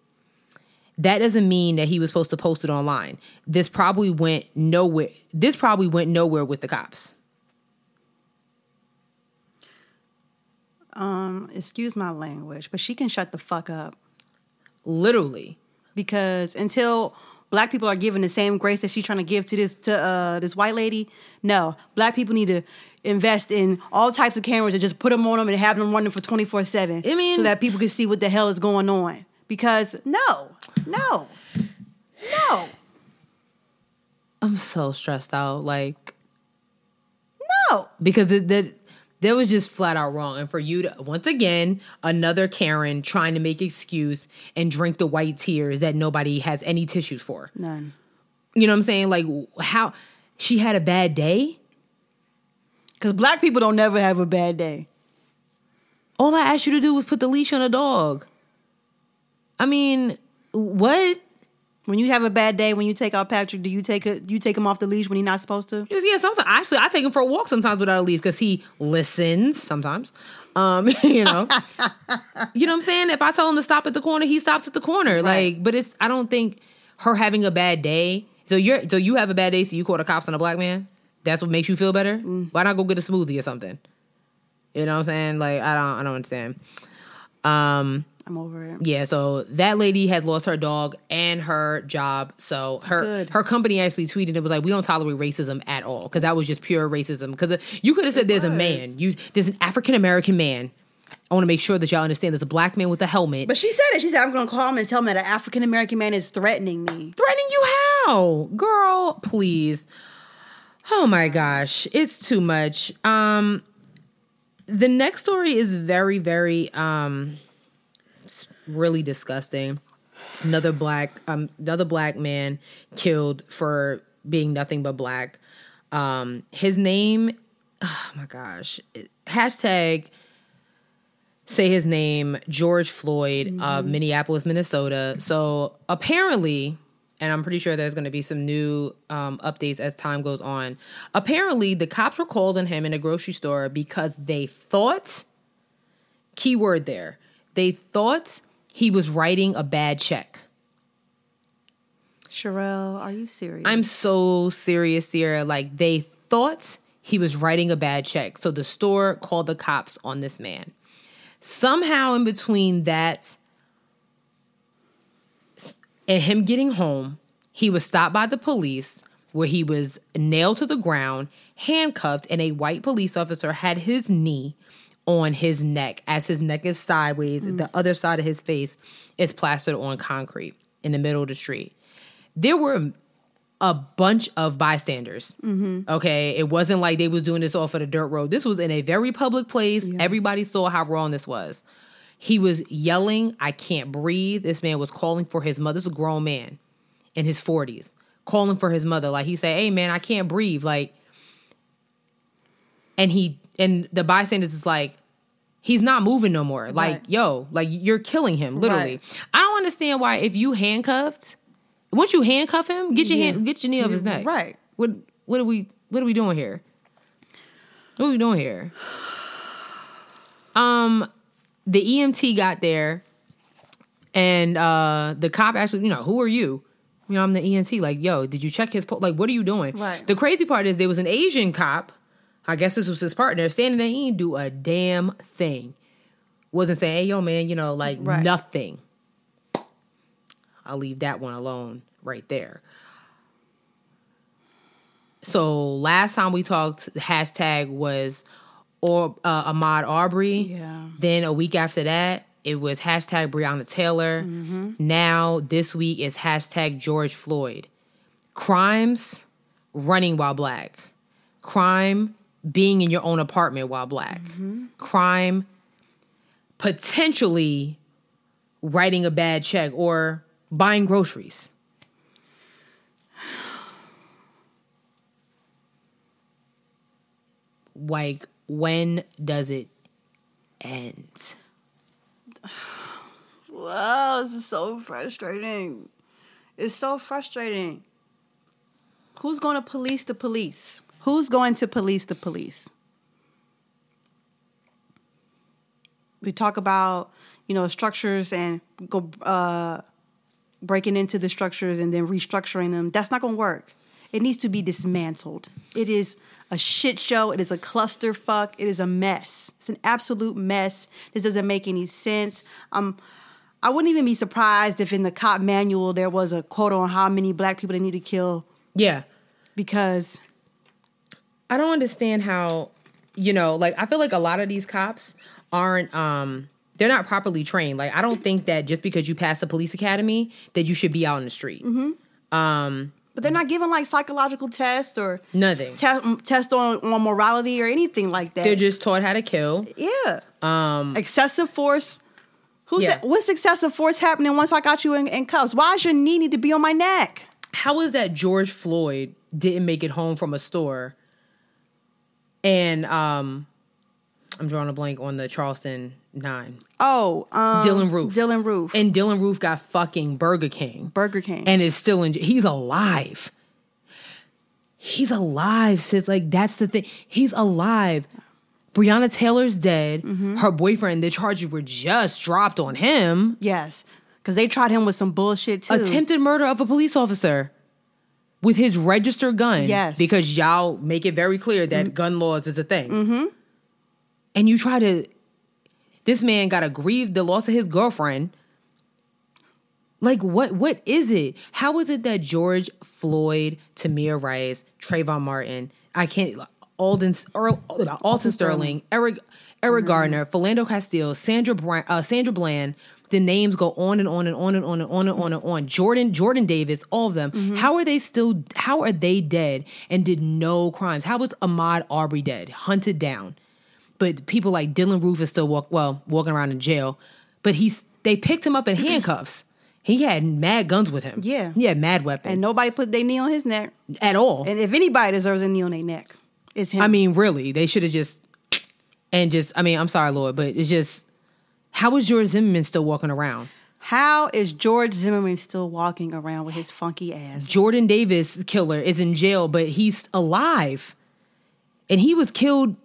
That doesn't mean that he was supposed to post it online. This probably went nowhere. This probably went nowhere with the cops. Um, excuse my language, but she can shut the fuck up Literally. because until black people are given the same grace that she's trying to give to this to uh this white lady, no, black people need to invest in all types of cameras and just put them on them and have them running for twenty four seven. I mean- so that people can see what the hell is going on. Because no, no, no, I'm so stressed out. Like, no, because it, that that was just flat out wrong. And for you to once again another Karen trying to make excuse and drink the white tears that nobody has any tissues for. None. You know what I'm saying? Like how she had a bad day. Because black people don't never have a bad day. All I asked you to do was put the leash on a dog. I mean, what? When you have a bad day, when you take out Patrick, do you take a, you take him off the leash when he's not supposed to? Yeah, sometimes actually I take him for a walk sometimes without a leash because he listens sometimes. Um, you know, you know what I'm saying. If I tell him to stop at the corner, he stops at the corner. Like, but it's I don't think her having a bad day. So you're so you have a bad day, so you call the cops on a black man. That's what makes you feel better. Why not go get a smoothie or something? You know what I'm saying? Like I don't I don't understand. Um, I'm over it. yeah, so that lady had lost her dog and her job. So her Good. her company actually tweeted it was like, "We don't tolerate racism at all," because that was just pure racism. Because you could have said, "There's a man, you there's an African American man." I want to make sure that y'all understand. There's a black man with a helmet But she said it. She said, I'm going to call him and tell him that an African American man is threatening me. threatening you. How, girl? Please. Oh my gosh, it's too much. Um, the next story is very, very um, really disgusting. Another black, um, another black man killed for being nothing but black. Um, his name, oh my gosh, hashtag say his name, George Floyd of Minneapolis, Minnesota. So apparently, and I'm pretty sure there's going to be some new um, updates as time goes on. Apparently, the cops were called on him in a grocery store because they thought, keyword there, they thought he was writing a bad check. Sherelle, are you serious? I'm so serious, Sierra. Like they thought he was writing a bad check. So the store called the cops on this man. Somehow in between that and him getting home, he was stopped by the police where he was nailed to the ground, handcuffed, and a white police officer had his knee on his neck as his neck is sideways. Mm. The other side of his face is plastered on concrete in the middle of the street there were a bunch of bystanders. Mm-hmm. Okay, it wasn't like they was doing this off of the dirt road. This was in a very public place. Everybody saw how wrong this was. He was yelling, "I can't breathe." This man was calling for his mother. This is a grown man in his forties, calling for his mother. Like he said, "Hey, man, I can't breathe." Like, and he and the bystanders is like. He's not moving no more. Like, Right. yo, like you're killing him, literally. Right. I don't understand why if you handcuffed, once you handcuff him, get your Yeah. hand, get your knee off his neck. Right. What what are we what are we doing here? What are we doing here? Um, the EMT got there, and uh the cop actually, you know, who are you? You know, I'm the EMT. Like, yo, did you check his po- like? What are you doing? Right. The crazy part is there was an Asian cop. I guess this was his partner standing there. He didn't do a damn thing. Wasn't saying, "Hey, yo, man," you know, like Right. nothing. I'll leave that one alone right there. So last time we talked, the hashtag was or uh, Ahmaud Arbery. Yeah. Then a week after that, it was hashtag Breonna Taylor. Now this week is hashtag George Floyd. Crimes running while black. Crime being in your own apartment while black. Mm-hmm. Crime potentially writing a bad check or buying groceries. Like, when does it end? Wow, this is so frustrating. It's so frustrating. Who's going to police the police? Who's going to police the police? We talk about, you know, structures and go uh, breaking into the structures and then restructuring them. That's not going to work. It needs to be dismantled. It is a shit show. It is a clusterfuck. It is a mess. It's an absolute mess. This doesn't make any sense. Um, I wouldn't even be surprised if in the cop manual there was a quote on how many black people they need to kill Yeah. because I don't understand how, you know, like I feel like a lot of these cops aren't um they're not properly trained. Like I don't think that just because you pass the police academy that you should be out in the street. Um But they're not giving like psychological tests or Nothing. te- test on, on morality or anything like that. They're just taught how to kill. yeah. Um, Excessive force. Who's Yeah. that? What's excessive force happening once I got you in, in cuffs? Why does your knee need to be on my neck? how is that George Floyd didn't make it home from a store? And um, I'm drawing a blank on the Charleston Nine. Oh, um, Dylann Roof. Dylann Roof. And Dylann Roof got fucking Burger King. Burger King. and is still in. He's alive. He's alive, sis. Like that's the thing. He's alive. Breonna Taylor's dead. Mm-hmm. Her boyfriend. The charges were just dropped on him. yes, because they tried him with some bullshit too. Attempted murder of a police officer with his registered gun. Yes. Mm-hmm. because y'all make it very clear that gun laws is a thing. Mm-hmm. And you try to. This man got to grieve the loss of his girlfriend. Like what? What is it? How is it that George Floyd, Tamir Rice, Trayvon Martin, I can't, Alden, Earl, Alton Sterling, Eric, Eric Gardner, Philando Castile, Sandra, Bra- uh, Sandra Bland. The names go on and on and on and on and on and on and on. Jordan, Jordan Davis, all of them. Mm-hmm. How are they still? How are they dead and did no crimes? How was Ahmaud Arbery dead, hunted down? But people like Dylann Roof is still walk well walking around in jail. But he's they picked him up in mm-hmm. handcuffs. He had mad guns with him. Yeah. he had mad weapons and nobody put their knee on his neck. at all. And if anybody deserves a knee on their neck, it's him. I mean, really, they should have just and just. I mean, I'm sorry, Lord, but it's just how is George Zimmerman still walking around? how is George Zimmerman still walking around with his funky ass? Jordan Davis killer is in jail, but he's alive, and he was killed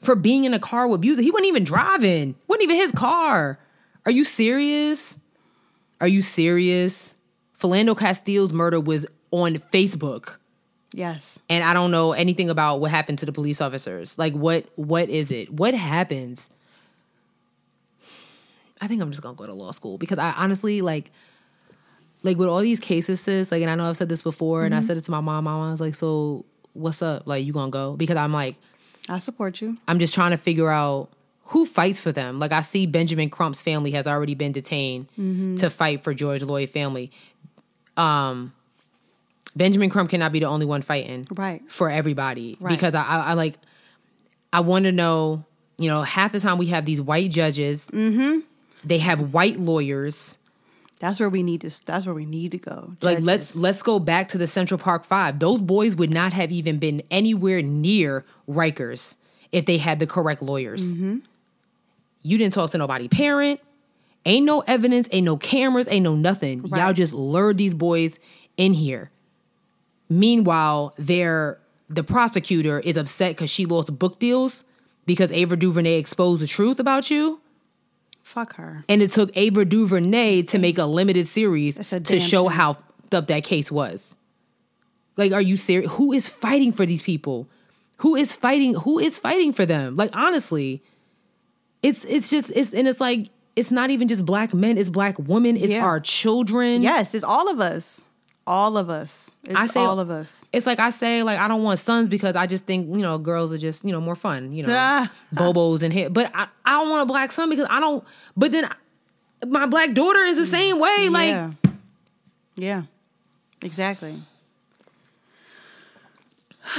for being in a car with music. He wasn't even driving. wasn't even his car. Are you serious? Are you serious? Philando Castile's murder was on Facebook. yes. and I don't know anything about what happened to the police officers. Like what what is it? What happens? I think I'm just gonna go to law school because I honestly like like with all these cases, sis, like and I know I've said this before and I said it to my mom. My mom was like, So what's up? Like you gonna go? Because I'm like, I support you. I'm just trying to figure out who fights for them. Like I see Benjamin Crump's family has already been detained to fight for George Floyd family. Um Benjamin Crump cannot be the only one fighting Right. for everybody Right. because I, I, I like I want to know. You know, half the time we have these white judges. Mm-hmm. They have white lawyers. That's where we need to. That's where we need to go. Like let's let's go back to the Central Park Five. Those boys would not have even been anywhere near Rikers if they had the correct lawyers. Mm-hmm. You didn't talk to nobody parent. Ain't no evidence, ain't no cameras, ain't no nothing. Y'all just lured these boys in here. Meanwhile, they're the prosecutor is upset because she lost book deals because Ava DuVernay exposed the truth about you. Fuck her. And it took Ava DuVernay to make a limited series a to show shame. how fucked up that case was. Like, are you serious? Who is fighting for these people? Who is fighting? Who is fighting for them? Like, honestly, it's it's just it's and it's like it's not even just black men. It's black women. It's Yeah. our children. Yes, it's all of us. All of us. It's I say all of us. It's like I say, like I don't want sons because I just think you know girls are just you know more fun, you know, bobos and hair. But I, I don't want a black son because I don't. But then I- my black daughter is the same way. Like yeah. Yeah. Exactly.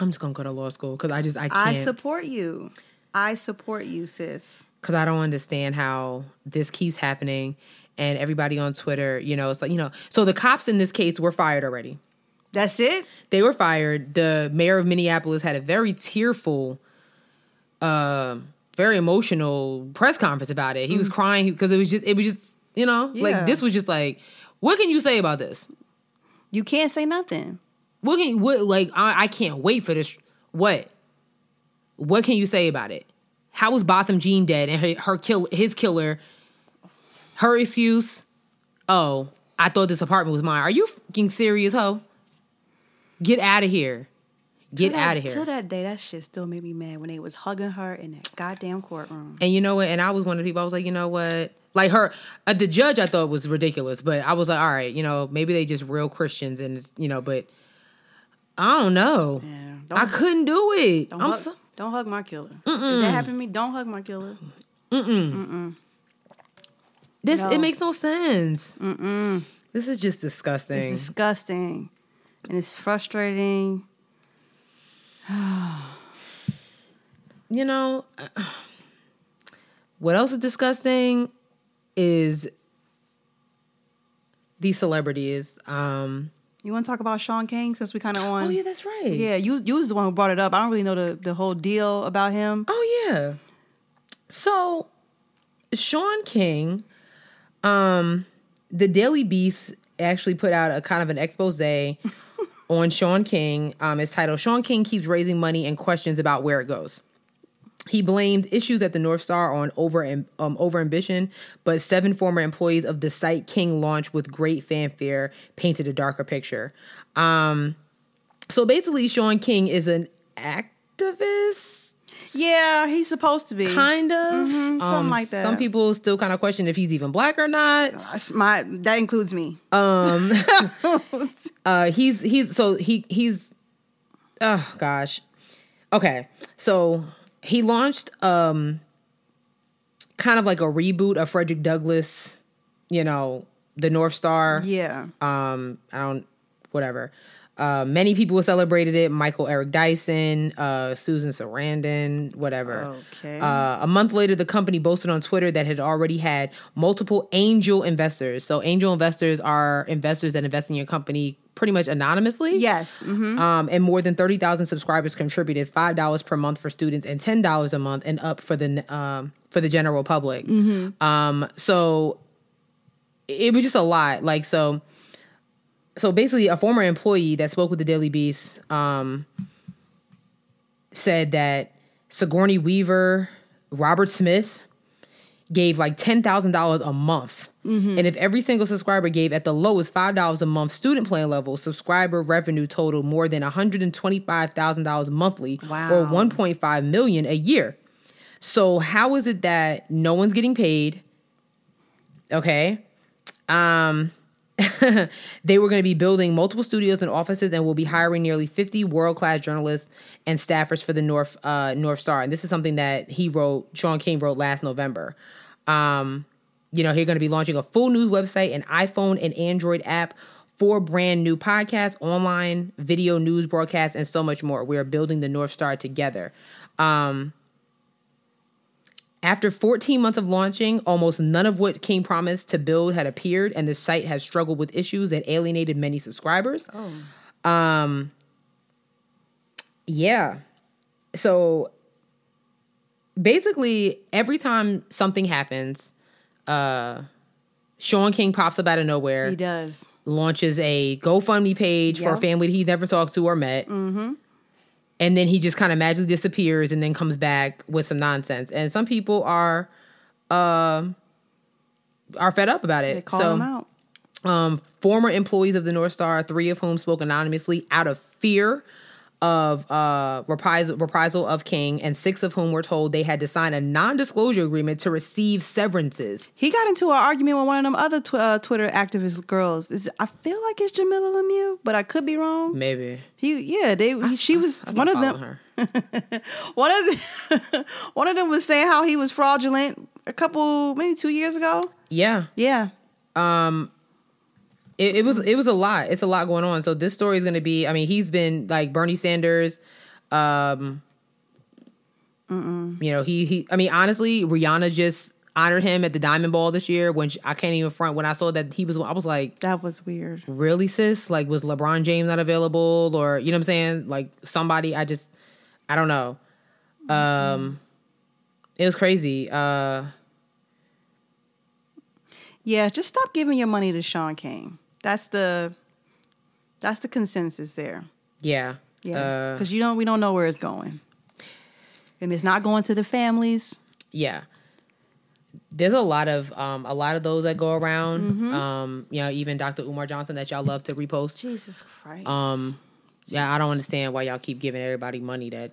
I'm just gonna go to law school because I just I I can't I support you. I support you, sis. because I don't understand how this keeps happening. And everybody on Twitter, you know, it's like you know. So the cops in this case were fired already. That's it? they were fired. The mayor of Minneapolis had a very tearful, uh, very emotional press conference about it. He was crying because it was just, it was just, you know, Yeah. like this was just like, what can you say about this? You can't say nothing. What can you, what, like, I, I can't wait for this. What? What can you say about it? How was Botham Jean dead and her, her kill, his killer, her excuse? Oh, I thought this apartment was mine. Are you fucking serious, ho? Get out of here. Get out of here. Till that day, that shit still made me mad when they was hugging her in that goddamn courtroom. And you know what? And I was one of the people. I was like, you know what? Like her, uh, the judge, I thought was ridiculous, but I was like, all right, you know, maybe they just real Christians, and you know, but I don't know. Yeah, I don't- couldn't do it. Don't I'm hug, so, don't hug my killer. If that happened to me, don't hug my killer. This. No. It makes no sense. This This is just disgusting. It's disgusting. And it's frustrating. you know, what else is disgusting is these celebrities. Um, You want to talk about Shaun King since we kind of on? oh yeah, that's right. Yeah, you you was the one who brought it up. I don't really know the, the whole deal about him. Oh yeah. So Shaun King, um, the Daily Beast actually put out a kind of an expose on Shaun King. Um, it's titled "Shaun King keeps raising money and questions about where it goes." He blamed issues at the North Star on over and um, over ambition, but seven former employees of the site King launched with great fanfare painted a darker picture. Um, so basically, Shaun King is an activist Yeah, he's supposed to be. kind of Mhm, something like that. Some people still kind of question if he's even black or not. That's my that includes me. Um, uh, he's he's so he he's oh gosh, okay. So he launched um kind of like a reboot of Frederick Douglass, you know, the North Star. yeah. Um, I don't, whatever. Uh, many people celebrated it. Michael Eric Dyson, uh, Susan Sarandon, whatever. Okay. Uh, a month later, the company boasted on Twitter that had already had multiple angel investors. So, angel investors are investors that invest in your company pretty much anonymously. yes. hmm Um, and more than 30,000 subscribers contributed $5 per month for students and $10 a month and up for the um, for the general public. Um, so it was just a lot. Like so so basically a former employee that spoke with the Daily Beast um, said that Sigourney Weaver, Robert Smith gave like $10,000 a month. And if every single subscriber gave at the lowest $5 a month student plan level, subscriber revenue totaled more than $125,000 monthly Wow. or 1.5 million a year. So how is it that no one's getting paid? Okay. Um they were going to be building multiple studios and offices and will be hiring nearly 50 world-class journalists and staffers for the North uh, North Star. And this is something that he wrote, Shaun King wrote last November. Um, you know, they're going to be launching a full news website, an iPhone and Android app, four brand new podcasts, online video news broadcasts, and so much more. We are building the North Star together. Um, after 14 months of launching, almost none of what King promised to build had appeared, and the site has struggled with issues that alienated many subscribers. Oh. Um, yeah. So basically, every time something happens, uh, Shaun King pops up out of nowhere He does. launches a GoFundMe page for a family that he never talked to or met. Mm-hmm. And then he just kind of magically disappears and then comes back with some nonsense. And some people are uh, are fed up about it. They call so, him out. um, former employees of the North Star, three of whom spoke anonymously out of fear of uh, reprisal, reprisal of King, and six of whom were told they had to sign a non-disclosure agreement to receive severances. He got into an argument with one of them other tw- uh, Twitter activist girls. Is I feel like it's Jamilah Lemieux, but I could be wrong. Maybe He, yeah, they. he- she was I one of them. her. One of the, one of them was saying how he was fraudulent a couple, maybe two years ago. Yeah, Yeah, it, it was it was a lot. It's a lot going on. So this story is going to be. I mean, he's been like Bernie Sanders. Um, you know, he he. I mean, honestly, Rihanna just honored him at the Diamond Ball this year. When she, I can't even front. When I saw that he was, I was like, that was weird. really, sis? Like, was LeBron James not available, or you know what I'm saying? Like somebody. I just, I don't know. Um, it was crazy. Uh, Yeah, just stop giving your money to Shaun King. That's the, that's the consensus there. yeah. Yeah, Uh, because you don't, we don't know where it's going, and it's not going to the families. yeah there's a lot of um a lot of those that go around Mm-hmm. um you know even dr umar johnson that y'all love to repost Jesus Christ. um yeah i don't understand why y'all keep giving everybody money that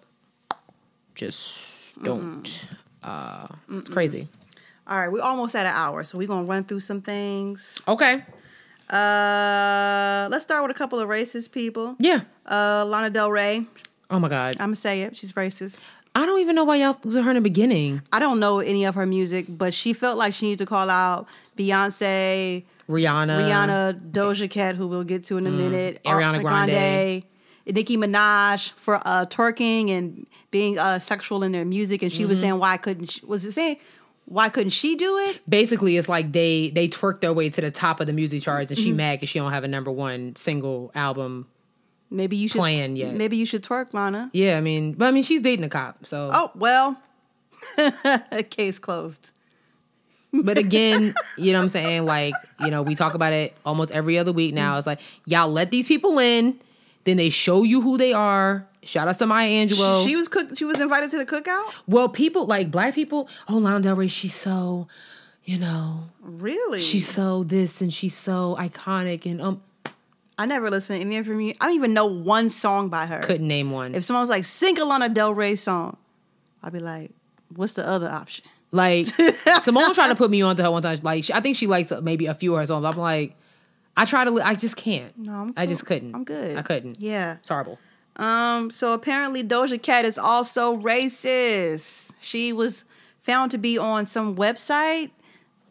just don't uh it's crazy All right, we're almost at an hour, so we're gonna run through some things. okay Uh, let's start with a couple of racist people. yeah Uh, Lana Del Rey. oh my god I'm gonna say it. She's racist. I don't even know why y'all was with her in the beginning. I don't know any of her music, but she felt like she needed to call out Beyonce, Rihanna. Rihanna, Doja Cat, who we'll get to in a minute, Mm. Ariana Grande. Nicki Minaj for uh, twerking and being uh, sexual in their music, and she Mm-hmm. was saying why couldn't she, was it saying why couldn't she do it? Basically, it's like they they twerked their way to the top of the music charts, and she Mm-hmm. mad because she don't have a number one single album. Maybe you should Plan yet. Maybe you should twerk, Lana. Yeah, I mean, but I mean, she's dating a cop, so. Oh well, case closed. But again, you know what I'm saying? Like, you know, we talk about it almost every other week now. It's like, y'all let these people in, then they show you who they are. Shout out to Maya Angelou. She was cook. She was invited to the cookout. well, people like black people, oh Lana Del Rey, she's so, you know, Really? she's so this and she's so iconic and um I never listened to any of her music. I don't even know one song by her. couldn't name one. If someone was like, sing a Lana Del Rey song, I'd be like, what's the other option? Like Simone tried to put me onto her one time. Like she, I think she likes maybe a few of her songs. I'm like, I try to, I just can't. No, I'm I just couldn't. I'm good. I couldn't. Yeah. It's horrible. Um, so apparently Doja Cat is also racist. She was found to be on some website,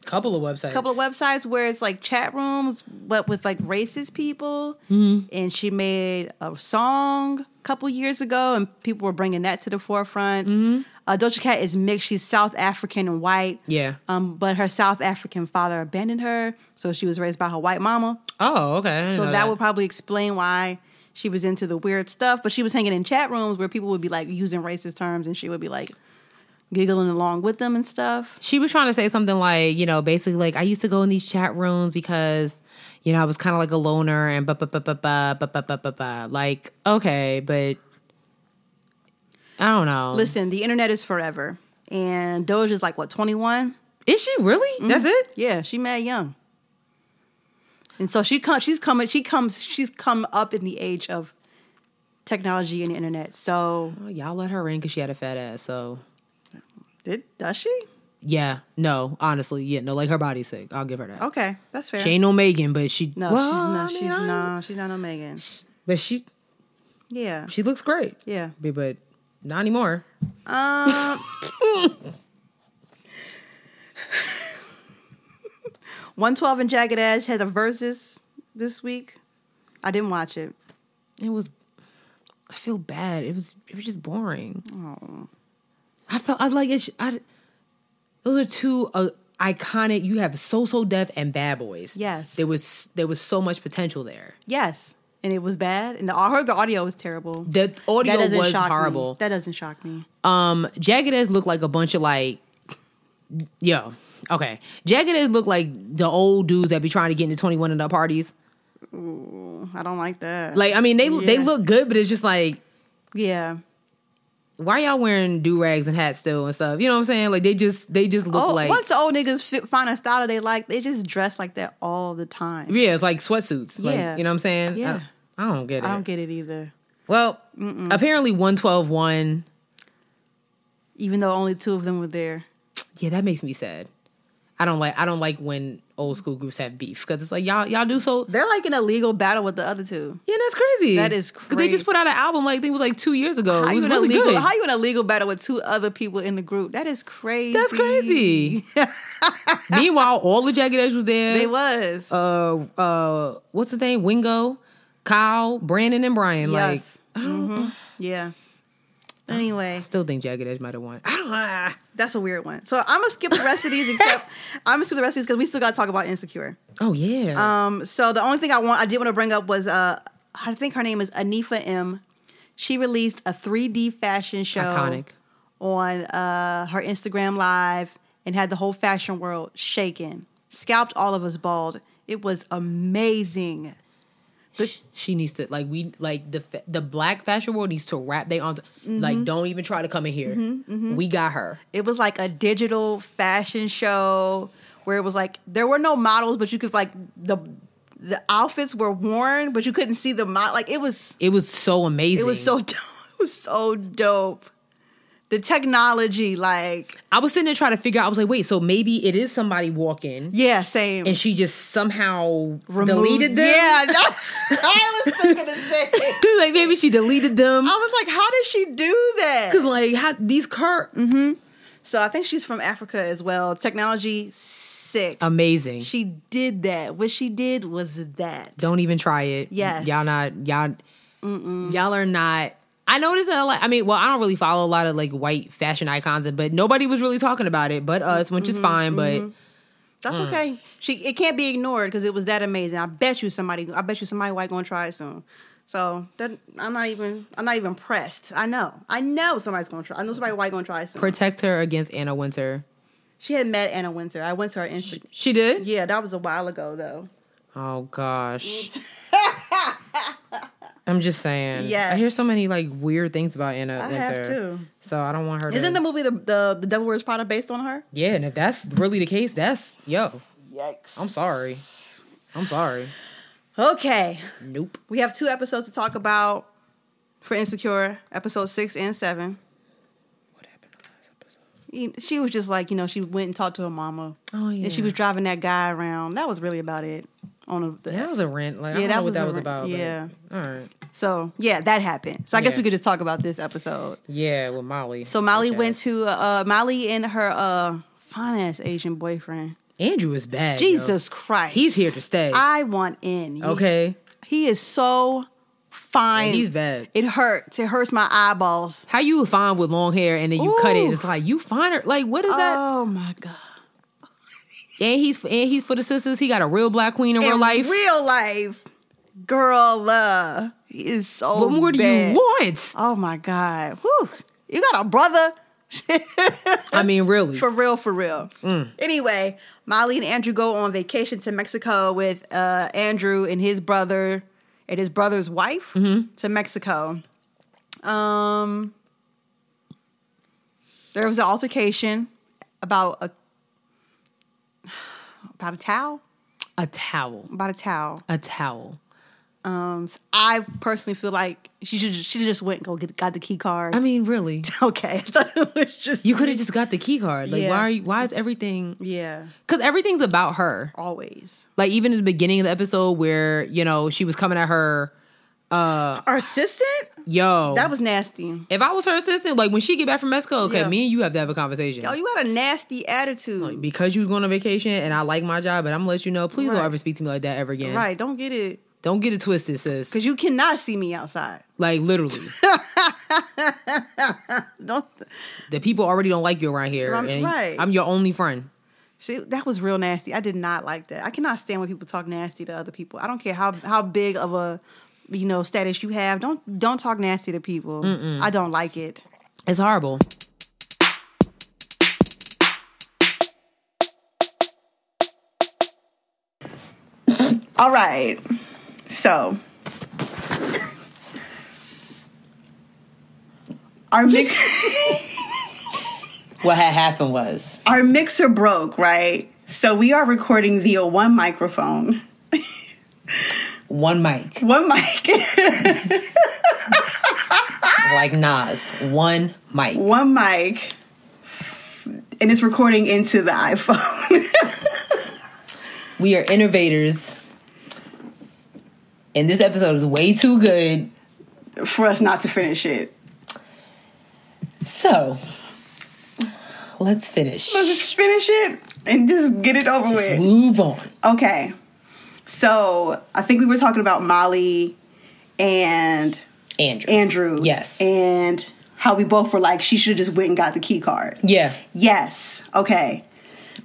Couple of websites. couple of websites where it's like chat rooms, but with like racist people. Mm-hmm. And she made a song a couple years ago, and people were bringing that to the forefront. Mm-hmm. Uh, Doja Cat is mixed. She's South African and white. Yeah. Um, but her South African father abandoned her, so she was raised by her white mama. Oh, okay. So know that, would probably explain why she was into the weird stuff. But she was hanging in chat rooms where people would be like using racist terms, and she would be like giggling along with them and stuff. she was trying to say something like, you know, basically like I used to go in these chat rooms because, you know, I was kind of like a loner and ba ba ba ba ba ba ba ba ba. Like, okay, but I don't know. Listen, the internet is forever, and Doja's like what twenty one. is she really? That's mm-hmm. it? Yeah, she mad young. And so she come, she's coming, she comes, she's come up in the age of technology and the internet. So Well, y'all let her in because she had a fat ass. So did does she? yeah, no, honestly, yeah, no, like her body's sick. I'll give her that. Okay, that's fair. She ain't no Megan, but she no, well, she's I not. mean, She's I- no, she's not no Megan. But she Yeah, she looks great. yeah. But, but not anymore. Um, one twelve and Jagged Edge had a versus this week. I didn't watch it. It was. I feel bad. It was. It was just boring. Oh. I felt. I was like. It's, I. Those are two uh, iconic. You have So So Def and Bad Boys. Yes. There was. There was so much potential there. Yes, and it was bad, and the, I heard the audio was terrible. The audio was horrible. Me. That doesn't shock me. Um, Jagged Edge looked like a bunch of like, yo, okay. Jagged looked like the old dudes that be trying to get into twenty one and up parties. I don't like that. Like, I mean, they they look good, but it's just like, yeah. why y'all wearing do rags and hats still and stuff? You know what I'm saying? Like, they just they just look Oh, like once old niggas fit, find a style that they like, they just dress like that all the time. yeah, it's like sweatsuits. Like, Yeah. you know what I'm saying? Yeah. I, I don't get it. I don't get it either. well, apparently one twelve one. Even though only two of them were there. Yeah, that makes me sad. I don't like I don't like when old school groups have beef because it's like y'all y'all do so They're like in a legal battle with the other two. Yeah, that's crazy. That is 'Cause they just put out an album like I think it was like two years ago. How it you was in a really legal? good. How you in a legal battle with two other people in the group? That is crazy. That's crazy. Meanwhile, all the Jagged Edge was there. They was. uh uh what's the name? Wingo, Kyle, Brandon, and Brian. Like yes. Mhm. Yeah. Anyway, I still think Jagged Edge might have won. I don't know. that's a weird one. So I'm gonna skip the rest of these, except I'm gonna skip the rest of these because we still gotta talk about Insecure. Oh yeah. Um, so the only thing I want, I did want to bring up was, uh, I think her name is Anifa M. She released a 3D fashion show Iconic. on uh, her Instagram live and had the whole fashion world shaken. scalped all of us bald. It was amazing. The- she needs to like we like the the black fashion world needs to wrap they on Mm-hmm. like don't even try to come in here. We got her. It was like a digital fashion show where it was like there were no models, but you could like the the outfits were worn, but you couldn't see the model. Like it was It was so amazing. It was so dope. It was so dope. The technology, like I was sitting there trying to figure out. I was like, wait, so maybe it is somebody walking, yeah, same. and she just somehow Removed- deleted them. Yeah, that- I was thinking the same. like maybe she deleted them I was like, how did she do that? because like how, these cur mm-hmm. So I think she's from Africa as well. Technology, sick. amazing. she did that. What she did was that. Don't even try it. Yes. y'all not y'all. Y'all are not. I noticed that. a lot- I mean, well, I don't really follow a lot of like white fashion icons, but nobody was really talking about it, but us, which is fine. But That's Mm. okay. She it can't be ignored because it was that amazing. I bet you somebody. I bet you somebody white gonna try it soon. So that I'm not even. I'm not even pressed. I know. I know somebody's gonna try. I know somebody white gonna try it soon. protect her against Anna Wintour. she had met Anna Wintour. I went to her Instagram. She did. Yeah, that was a while ago though. Oh gosh. I'm just saying. Yeah, I hear so many like weird things about Anna I Wintour. have too. So I don't want her. Isn't the movie the the, the Devil Wears Prada based on her? Yeah, and if that's really the case, that's yo. Yikes. I'm sorry. I'm sorry. Okay, Nope. we have two episodes to talk about for Insecure, episode six and seven. What happened to last episode? She was just like, you know, she went and talked to her mama. Oh yeah. And she was driving that guy around. That was really about it. On the, that was a rent. Like I don't that know what that was rent. about. Yeah. All right. so yeah, that happened. So I guess we could just talk about this episode. Yeah, with Molly. So Molly went to uh Molly and her uh fine ass Asian boyfriend. Andrew is bad. yo. Jesus Christ. He's here to stay. I want in. Okay. He is so fine. Yeah, he's bad. It hurts. It hurts my eyeballs. How you fine with long hair and then you cut it? Ooh. It's like you finer. Like what is that? Oh my god. And he's and he's for the sisters. He got a real black queen in, real life. Real life. Girl, uh, he is so what more do you want? Oh my God. Whew. You got a brother? I mean, really. for real, for real. Mm. Anyway, Molly and Andrew go on vacation to Mexico with uh, Andrew and his brother and his brother's wife Mm-hmm. to Mexico. Um, there was an altercation about a about a towel. a towel. About a towel. A towel. Um, I personally feel like she should she just went and go get got the key card. I mean, really. okay, I thought it was just You could have just got the key card. Like, Yeah. why are you? Why is everything? yeah, Because everything's about her. always. Like, even in the beginning of the episode, where you know she was coming at her, uh Our assistant yo, that was nasty. If I was her assistant, like when she get back from Mexico, okay, Yeah. me and you have to have a conversation. Yo, you got a nasty attitude. because you was going on vacation and I like my job, but I'm gonna let you know, please Right. don't ever speak to me like that ever again. Right, don't get it. Don't get it twisted, sis. Because you cannot see me outside. like literally, Don't. the people already don't like you around here, Right, and right. I'm your only friend. She, that was real nasty. I did not like that. I cannot stand when people talk nasty to other people. I don't care how how big of a you know status you have. Don't don't talk nasty to people. I don't like it. It's horrible. All right. So our mix What had happened was our mixer broke, right? So we are recording via one microphone. One mic, One mic. like Nas, one mic. one mic. And it's recording into the iPhone. We are innovators, and this episode is way too good. for us not to finish it. So let's finish. Let's just finish it and just get it over Just with. move on. Okay. So I think we were talking about Molly and Andrew. Andrew. Yes. And how we both were like, she should have just went and got the key card. yeah. Yes. Okay.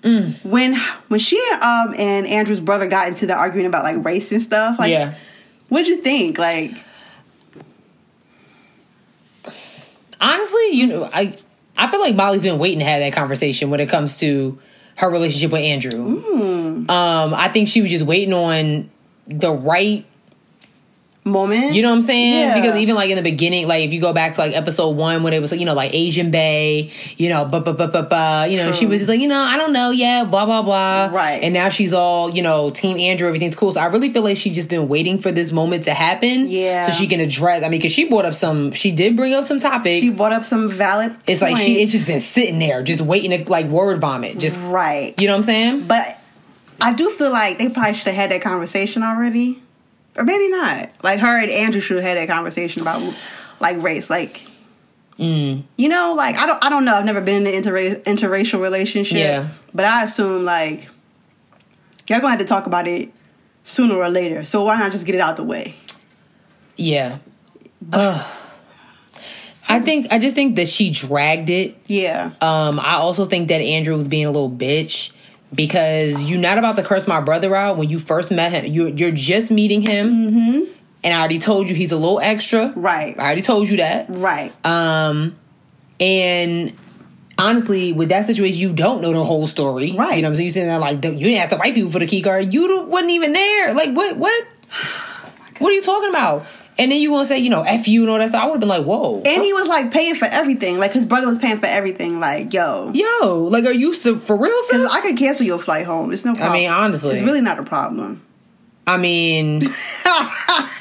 Mm. When when she um and Andrew's brother got into the argument about like race and stuff, like yeah. what did you think? Like honestly, you know, I I feel like Molly's been waiting to have that conversation when it comes to her relationship with Andrew. Um, I think she was just waiting on the right moment. You know what I'm saying? Yeah. Because even like in the beginning, like if you go back to like episode one when it was you know like Asian Bay, you know, but but but but but you know she was like you know I don't know yeah blah blah blah Right. and now she's all you know Team Andrew everything's cool. So I really feel like she's just been waiting for this moment to happen, Yeah. so she can address. I mean, because she brought up some, she did bring up some topics. she brought up some valid. it's like she it's just been sitting there just waiting to like word vomit, just right. you know what I'm saying? But I do feel like they probably should have had that conversation already, or maybe not. Like her and Andrew should have had that conversation about like race, like. Mm. You know, like I don't, I don't know. I've never been in an interra- interracial relationship, Yeah. but I assume like you're gonna have to talk about it sooner or later. So why not just get it out the way? Yeah. Ugh. I think I just think that she dragged it Yeah, Um, I also think that Andrew was being a little bitch because you're not about to curse my brother out when you first met him. You're you're just meeting him, mm-hmm. and I already told you he's a little extra. Right. I already told you that. right. Um, and honestly, with that situation, you don't know the whole story. Right. You know what I'm saying? You're sitting there like you didn't have to white people for the key card. You wasn't even there. Like what? What? What are you talking about? And then you gonna say, you know, f you and all that stuff. I would have been like, whoa. and he was like paying for everything. Like his brother was paying for everything. Like yo, Yo, like, are you so, for real, sis? I could cancel your flight home. It's no problem. I mean, honestly. It's really not a problem. I mean,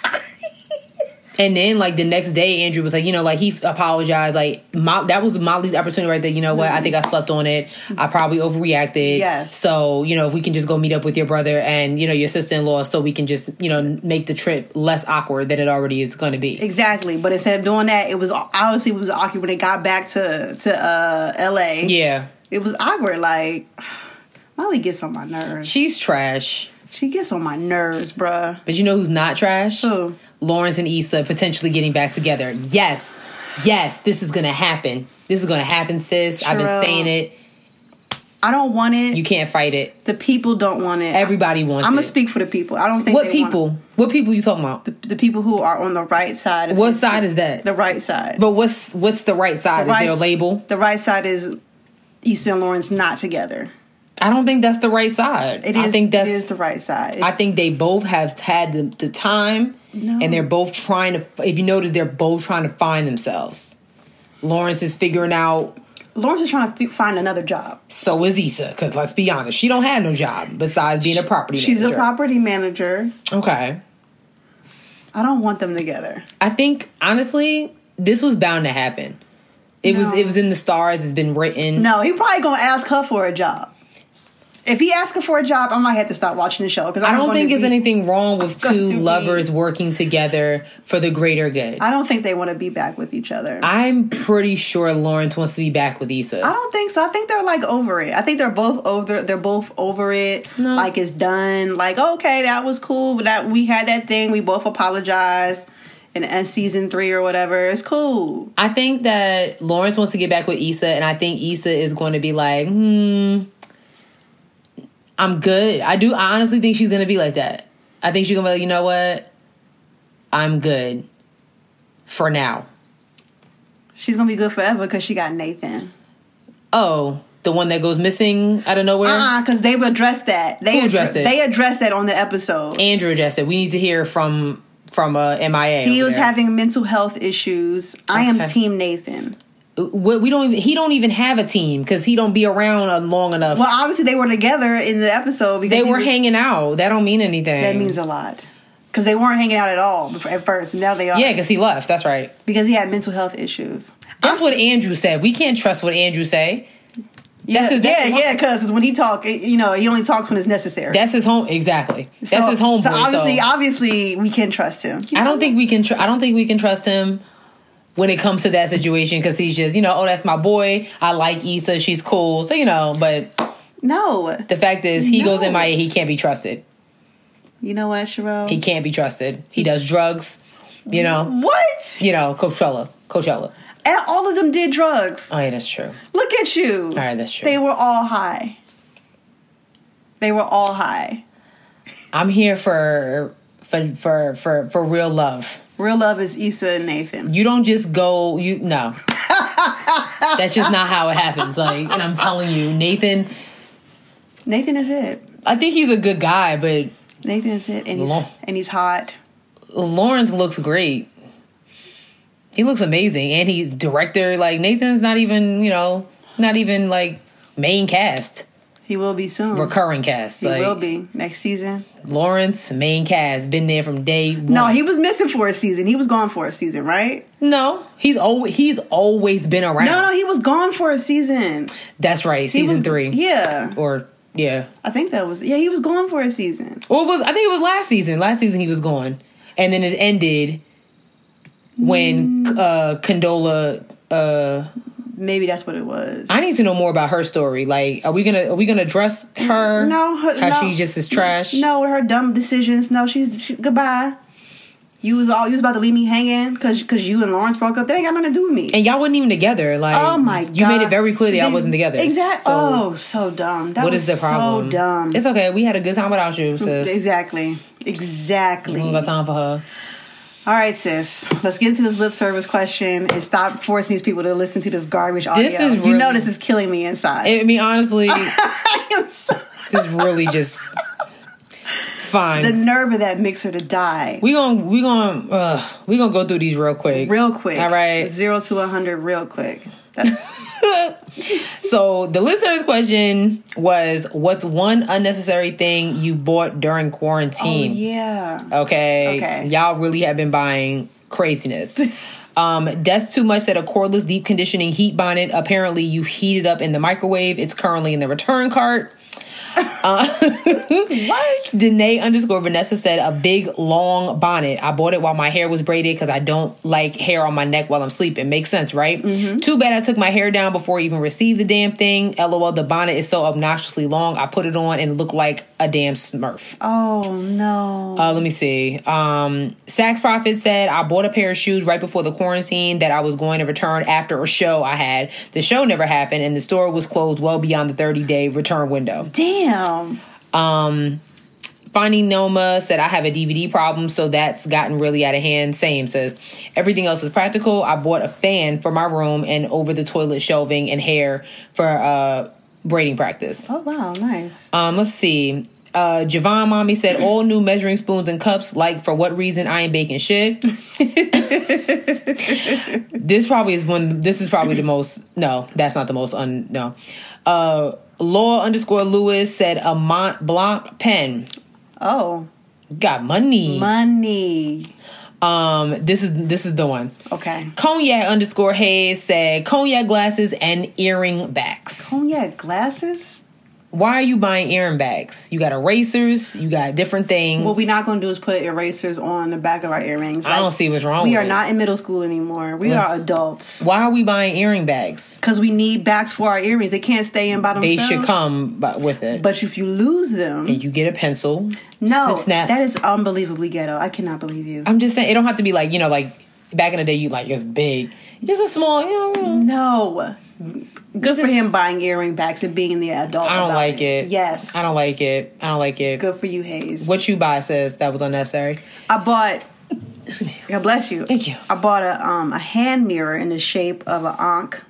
and then like the next day, Andrew was like, you know, like he apologized. Like Mo- that was Molly's opportunity right there. You know what? I think I slept on it. I probably overreacted. Yes. So you know, if we can just go meet up with your brother and you know your sister in law, so we can just you know make the trip less awkward than it already is going to be. Exactly. But instead of doing that, it was obviously it was awkward when it got back to to uh LA. Yeah, It was awkward. Like Molly gets on my nerves. she's trash. She gets on my nerves, bruh. But you know who's not trash? Who? Lawrence and Issa potentially getting back together. Yes, yes, this is gonna happen. This is gonna happen, sis. I've been saying it. I don't want it. You can't fight it. the people don't want it. Everybody wants it. I'm gonna speak for the people. I don't think What they want- people? What people you talking about? the, the people who are on the right side. Of What this- side is that? The right side. But what's what's the right side? the is there a label? The right side is Issa and Lawrence not together. I don't think that's the right side. It is. I think that's. is the right side. I think they both have had the, the time, No. and they're both trying to. If you notice, they're both trying to find themselves. Lawrence is figuring out. Lawrence is trying to fi- find another job. So is Issa, because let's be honest, she don't have no job besides being a property. Manager. She's a property manager. Okay, I don't want them together. I think honestly, this was bound to happen. It was. It was in the stars. It's been written. No, he probably gonna ask her for a job. If he asks for a job, I might have to stop watching the show because I don't think there's anything wrong with two to be- lovers working together for the greater good. I don't think they want to be back with each other. I'm pretty sure Lawrence wants to be back with Issa. I don't think so. I think they're like over it. I think they're both over. They're both over it. No. Like it's done. Like okay, that was cool. But that we had that thing. We both apologized. In season three or whatever, it's cool. I think that Lawrence wants to get back with Issa, and I think Issa is going to be like, hmm, I'm good. I do. I honestly think she's going to be like that. I think she's going to be like, you know what? I'm good for now. She's gonna be good forever because she got Nathan. Oh, the one that goes missing out of nowhere? Uh, because they addressed that. They Who addressed it? They addressed that on the episode. Andrew addressed it. we need to hear from from uh, MIA. he was there. having mental health issues. I am Team Nathan. We we don't even he don't even have a team because he don't be around uh, long enough. Well, obviously they were together in the episode because they were was- hanging out. That don't mean anything. That means a lot because they weren't hanging out at all at first. And now they are. yeah, because he left. That's right. because he had mental health issues. That's what Andrew said. We can't trust what Andrew say. Yeah, That's his- that's his- yeah, yeah. Because when he talk, you know, he only talks when it's necessary. That's his home. Exactly. That's So- his homeboy. So So, obviously, obviously, we can trust him. I don't think we can. Tr- I don't think we can trust him when it comes to that situation because he's just you know, oh, that's my boy. I like Issa. She's cool. So you know, but No. the fact is, he goes in my He can't be trusted. You know what, Sherelle? He can't be trusted. He does drugs. You know. what? You know, Coachella. Coachella. And all of them did drugs. Oh yeah, that's true. Look at you. All right, that's true. They were all high. They were all high. I'm here for for for for for real love. Real love is Issa and Nathan. You don't just go. You no. That's just not how it happens. Like, and I'm telling you, Nathan. Nathan is it. I think he's a good guy, but Nathan is it, and he's Long. and he's hot. Lawrence looks great. He looks amazing, and he's director. Like Nathan's not even, you know, not even like main cast, He will be soon. recurring cast. He like will be next season. Lawrence, main cast, been there from day one. No, he was missing for a season. He was gone for a season, right? no, he's always he's always been around. No, no, he was gone for a season. That's right, season was- three, Yeah, or yeah, I think that was. Yeah, he was gone for a season. Well, it was I think it was last season. Last season he was gone, and then it ended when Mm. uh Condola. Uh, Maybe that's what it was. I need to know more about her story. Like, are we gonna are we gonna address her? No, her- how no. she just is trash. No, her dumb decisions. No, she's she, goodbye. You was all you was about to leave me hanging because because you and Lawrence broke up. That ain't got nothing to do with me. and y'all wasn't even together. Like, oh my god, you made it very clear that They- wasn't together. Exactly. So, oh, so dumb. That what is the problem? So dumb. It's okay. We had a good time without you, sis. Exactly. Exactly. We don't got time for her. All right, sis. Let's get into this lip service question and stop forcing these people to listen to this garbage audio. This is you know this is killing me inside. I mean, honestly, so- this is really just fine. the nerve of that mixer to die. we gonna we gonna uh, we gonna go through these real quick. real quick. All right. Zero to a hundred real quick. That's, So the listener's question was, "What's one unnecessary thing you bought during oh quarantine?" yeah. Okay, Okay. y'all really have been buying craziness. Um, that's too much. Said a cordless deep conditioning heat bonnet. Apparently, you heat it up in the microwave. It's currently in the return cart. What? Danae underscore Vanessa said a big long bonnet. I bought it while my hair was braided because I don't like hair on my neck while I'm sleeping. Makes sense, right? Too bad I took my hair down before I even received the damn thing. LOL, the bonnet is so obnoxiously long. I put it on and looked like a damn smurf. Oh no. Uh, let me see. Um, Saks Profit said I bought a pair of shoes right before the quarantine that I was going to return after a show I had. The show never happened, and the store was closed well beyond the 30 day return window. Damn. Um, Finding Noma said I have a DVD problem, so that's gotten really out of hand. Same says everything else is practical. I bought a fan for my room and over the toilet shelving and hair for uh braiding practice. Oh wow, nice. Um, let's see. Uh, Javon Mommy said all new measuring spoons and cups. Like for what reason I ain't baking shit. this probably is one. This is probably the most. No, that's not the most. Un, no. Uh, Law underscore Lewis said a Mont Blanc pen. Oh, Got money. money. Um, this is this is the one. Okay. Cognac underscore Hayes said cognac glasses and earring backs. Cognac glasses. Why are you buying earring bags? You got erasers. You got different things. What we're not going to do is put erasers on the back of our earrings. I don't see what's wrong We are it. not in middle school anymore. We Let's- are adults. Why are we buying earring bags? Because we need backs for our earrings. They can't stay in by They should come bu- with it. But if you lose them, and you get a pencil. no, snap. that is unbelievably ghetto. I cannot believe you. I'm just saying it don't have to be like you know like back in the day you like it's big. Just a small. You know. No. Good for him buying earring backs and being the adult. I don't like it. Yes. I don't like it. I don't like it. Good for you, Hayes. What you buy says that was unnecessary. I bought. God bless you. Thank you. I bought a um a hand mirror in the shape of an ankh.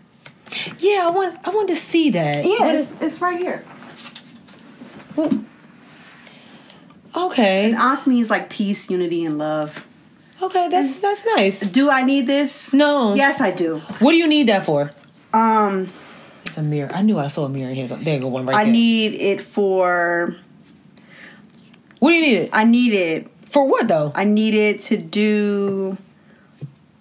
Yeah, I want I want to see that. Yeah, it's, is it's right here. okay? An ankh means like peace, unity, and love. Okay, that's that's nice. Do I need this? No. Yes, I do. What do you need that for? Um, a mirror. I knew I saw a mirror here. There you go, one right I there. need it for. what do you need it I need it. for? What though? I need it to do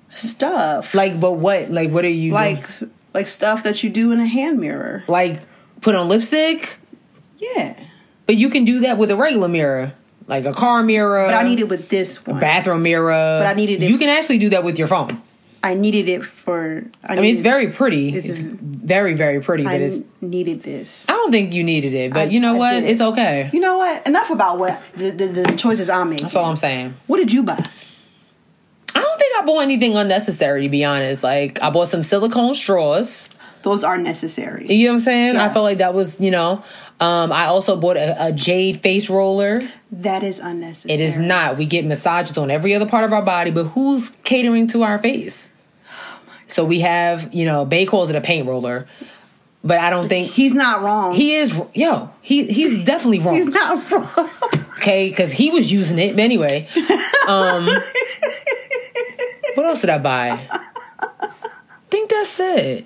stuff Like, but what? Like, what are you like doing? like stuff that you do in a hand mirror. Like, put on lipstick? Yeah, But you can do that with a regular mirror, like a car mirror. but I need it with this one. bathroom mirror. But I needed it- You can actually do that with your phone. I needed it for. I, I mean, it's very pretty. It's It's, a- very, very pretty. But I it's. needed this. I don't think you needed it, but I- you know I what? did. It's okay. You know what? Enough about what the, the, the choices I'm making. That's all I'm saying. What did you buy? I don't think I bought anything unnecessary. To be honest, like I bought some silicone straws. Those are necessary. You know what I'm saying? I felt like that was, you know. Um, I also bought a, a jade face roller. That is unnecessary. It is not. We get massages on every other part of our body, but who's catering to our face? So we have, you know, Bay calls it a paint roller, but I don't think He's not wrong. he is. Yo, he he's definitely wrong. He's not wrong. Okay, because he was using it. But anyway, um, what else did I buy? I think that's it.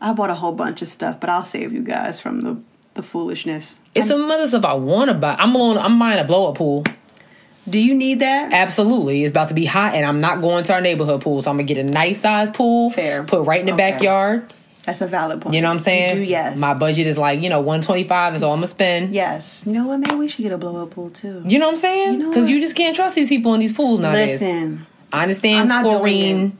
I bought a whole bunch of stuff, but I'll save you guys from the the foolishness. It's some other stuff I want to buy. I'm alone. I'm buying a blow up pool. Do you need that? Absolutely, it's about to be hot, and I'm not going to our neighborhood pool. So I'm gonna get a nice size pool. Fair. Put right in the Okay. backyard. That's a valid point. You know what I'm saying? Do, yes. My budget is like you know 125 is all I'm gonna spend. yes. You know what? Maybe we should get a blow up pool too. You know what I'm saying? You know Because you just can't trust these people in these pools nowadays. Listen, I understand I'm not doing chlorine.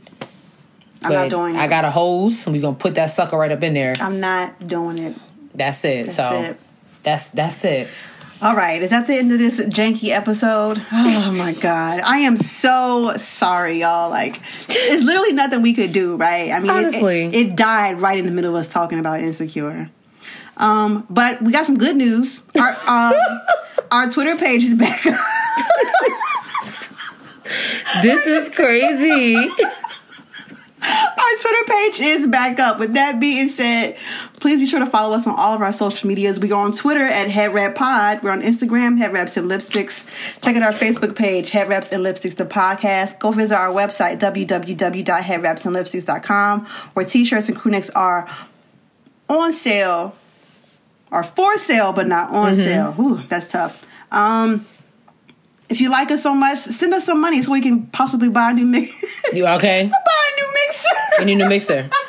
I'm not doing it. I got a hose, and we're gonna put that sucker right up in there. I'm not doing it. That's it. That's so it. that's that's it. All right, is that the end of this janky episode? Oh my god, I am so sorry, y'all. Like, it's literally nothing we could do, right? I mean, it- Honestly. it, it died right in the middle of us talking about insecure. Um, but we got some good news. Our um, our Twitter page is back. Up. This is crazy. Our Twitter page is back up. With that being said, please be sure to follow us on all of our social medias. We are on Twitter at Head Wrap Pod. We're on Instagram, Head Wraps and Lipsticks. Check out our Facebook page, Head Wraps and Lipsticks, the podcast. Go visit our website, www.headwrapsandlipsticks.com, where t-shirts and crew necks are on sale, or for sale, but not on sale. Ooh, that's tough. Um, if you like us so much, send us some money so we can possibly buy a new mixer. You okay? buy a new mixer. You need a new mixer.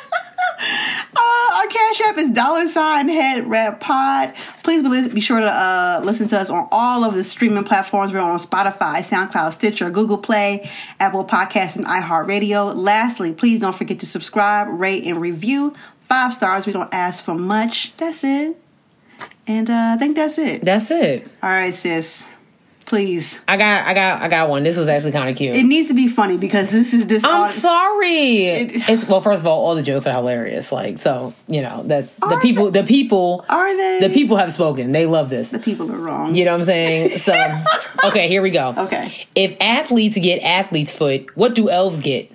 Our cash app is dollar sign head wrap pod. Please be, be sure to uh, listen to us on all of the streaming platforms. We're on Spotify, SoundCloud, Stitcher, Google Play, Apple Podcasts, and iHeartRadio. Lastly, please don't forget to subscribe, rate, and review. Five stars. We don't ask for much. That's it. And uh, I think that's it. That's it. All right, sis. Please. I got I got I got one. This was actually kind of cute. It needs to be funny because this is this. I'm sorry. it's well, first of all, all the jokes are hilarious. Like so, you know, that's the people. The people. Are they? The people have spoken. They love this. The people are wrong. You know what I'm saying? So, okay, here we go. Okay. If athletes get athlete's foot, what do elves get?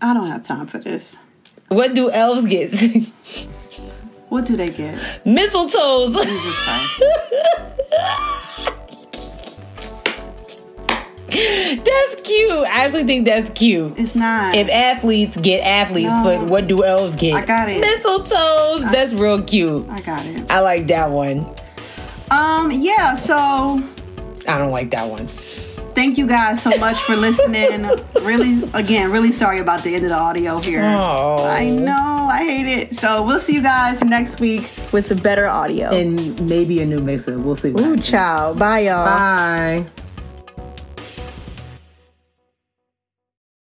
I don't have time for this. What do elves get? What do they get? Mistletoes. Jesus Christ. that's cute. I actually think that's cute. It's not. If athletes get athlete's No. foot, what do elves get? I got it. Mistletoes. That's real cute. I got it. I like that one. Um, yeah, so I don't like that one. thank you guys so much for listening. really, again, really sorry about the end of the audio here. Oh. I know, I hate it. So we'll see you guys next week with the better audio. And maybe a new mixer. We'll see. Ooh, happens. ciao. Bye, y'all. Bye.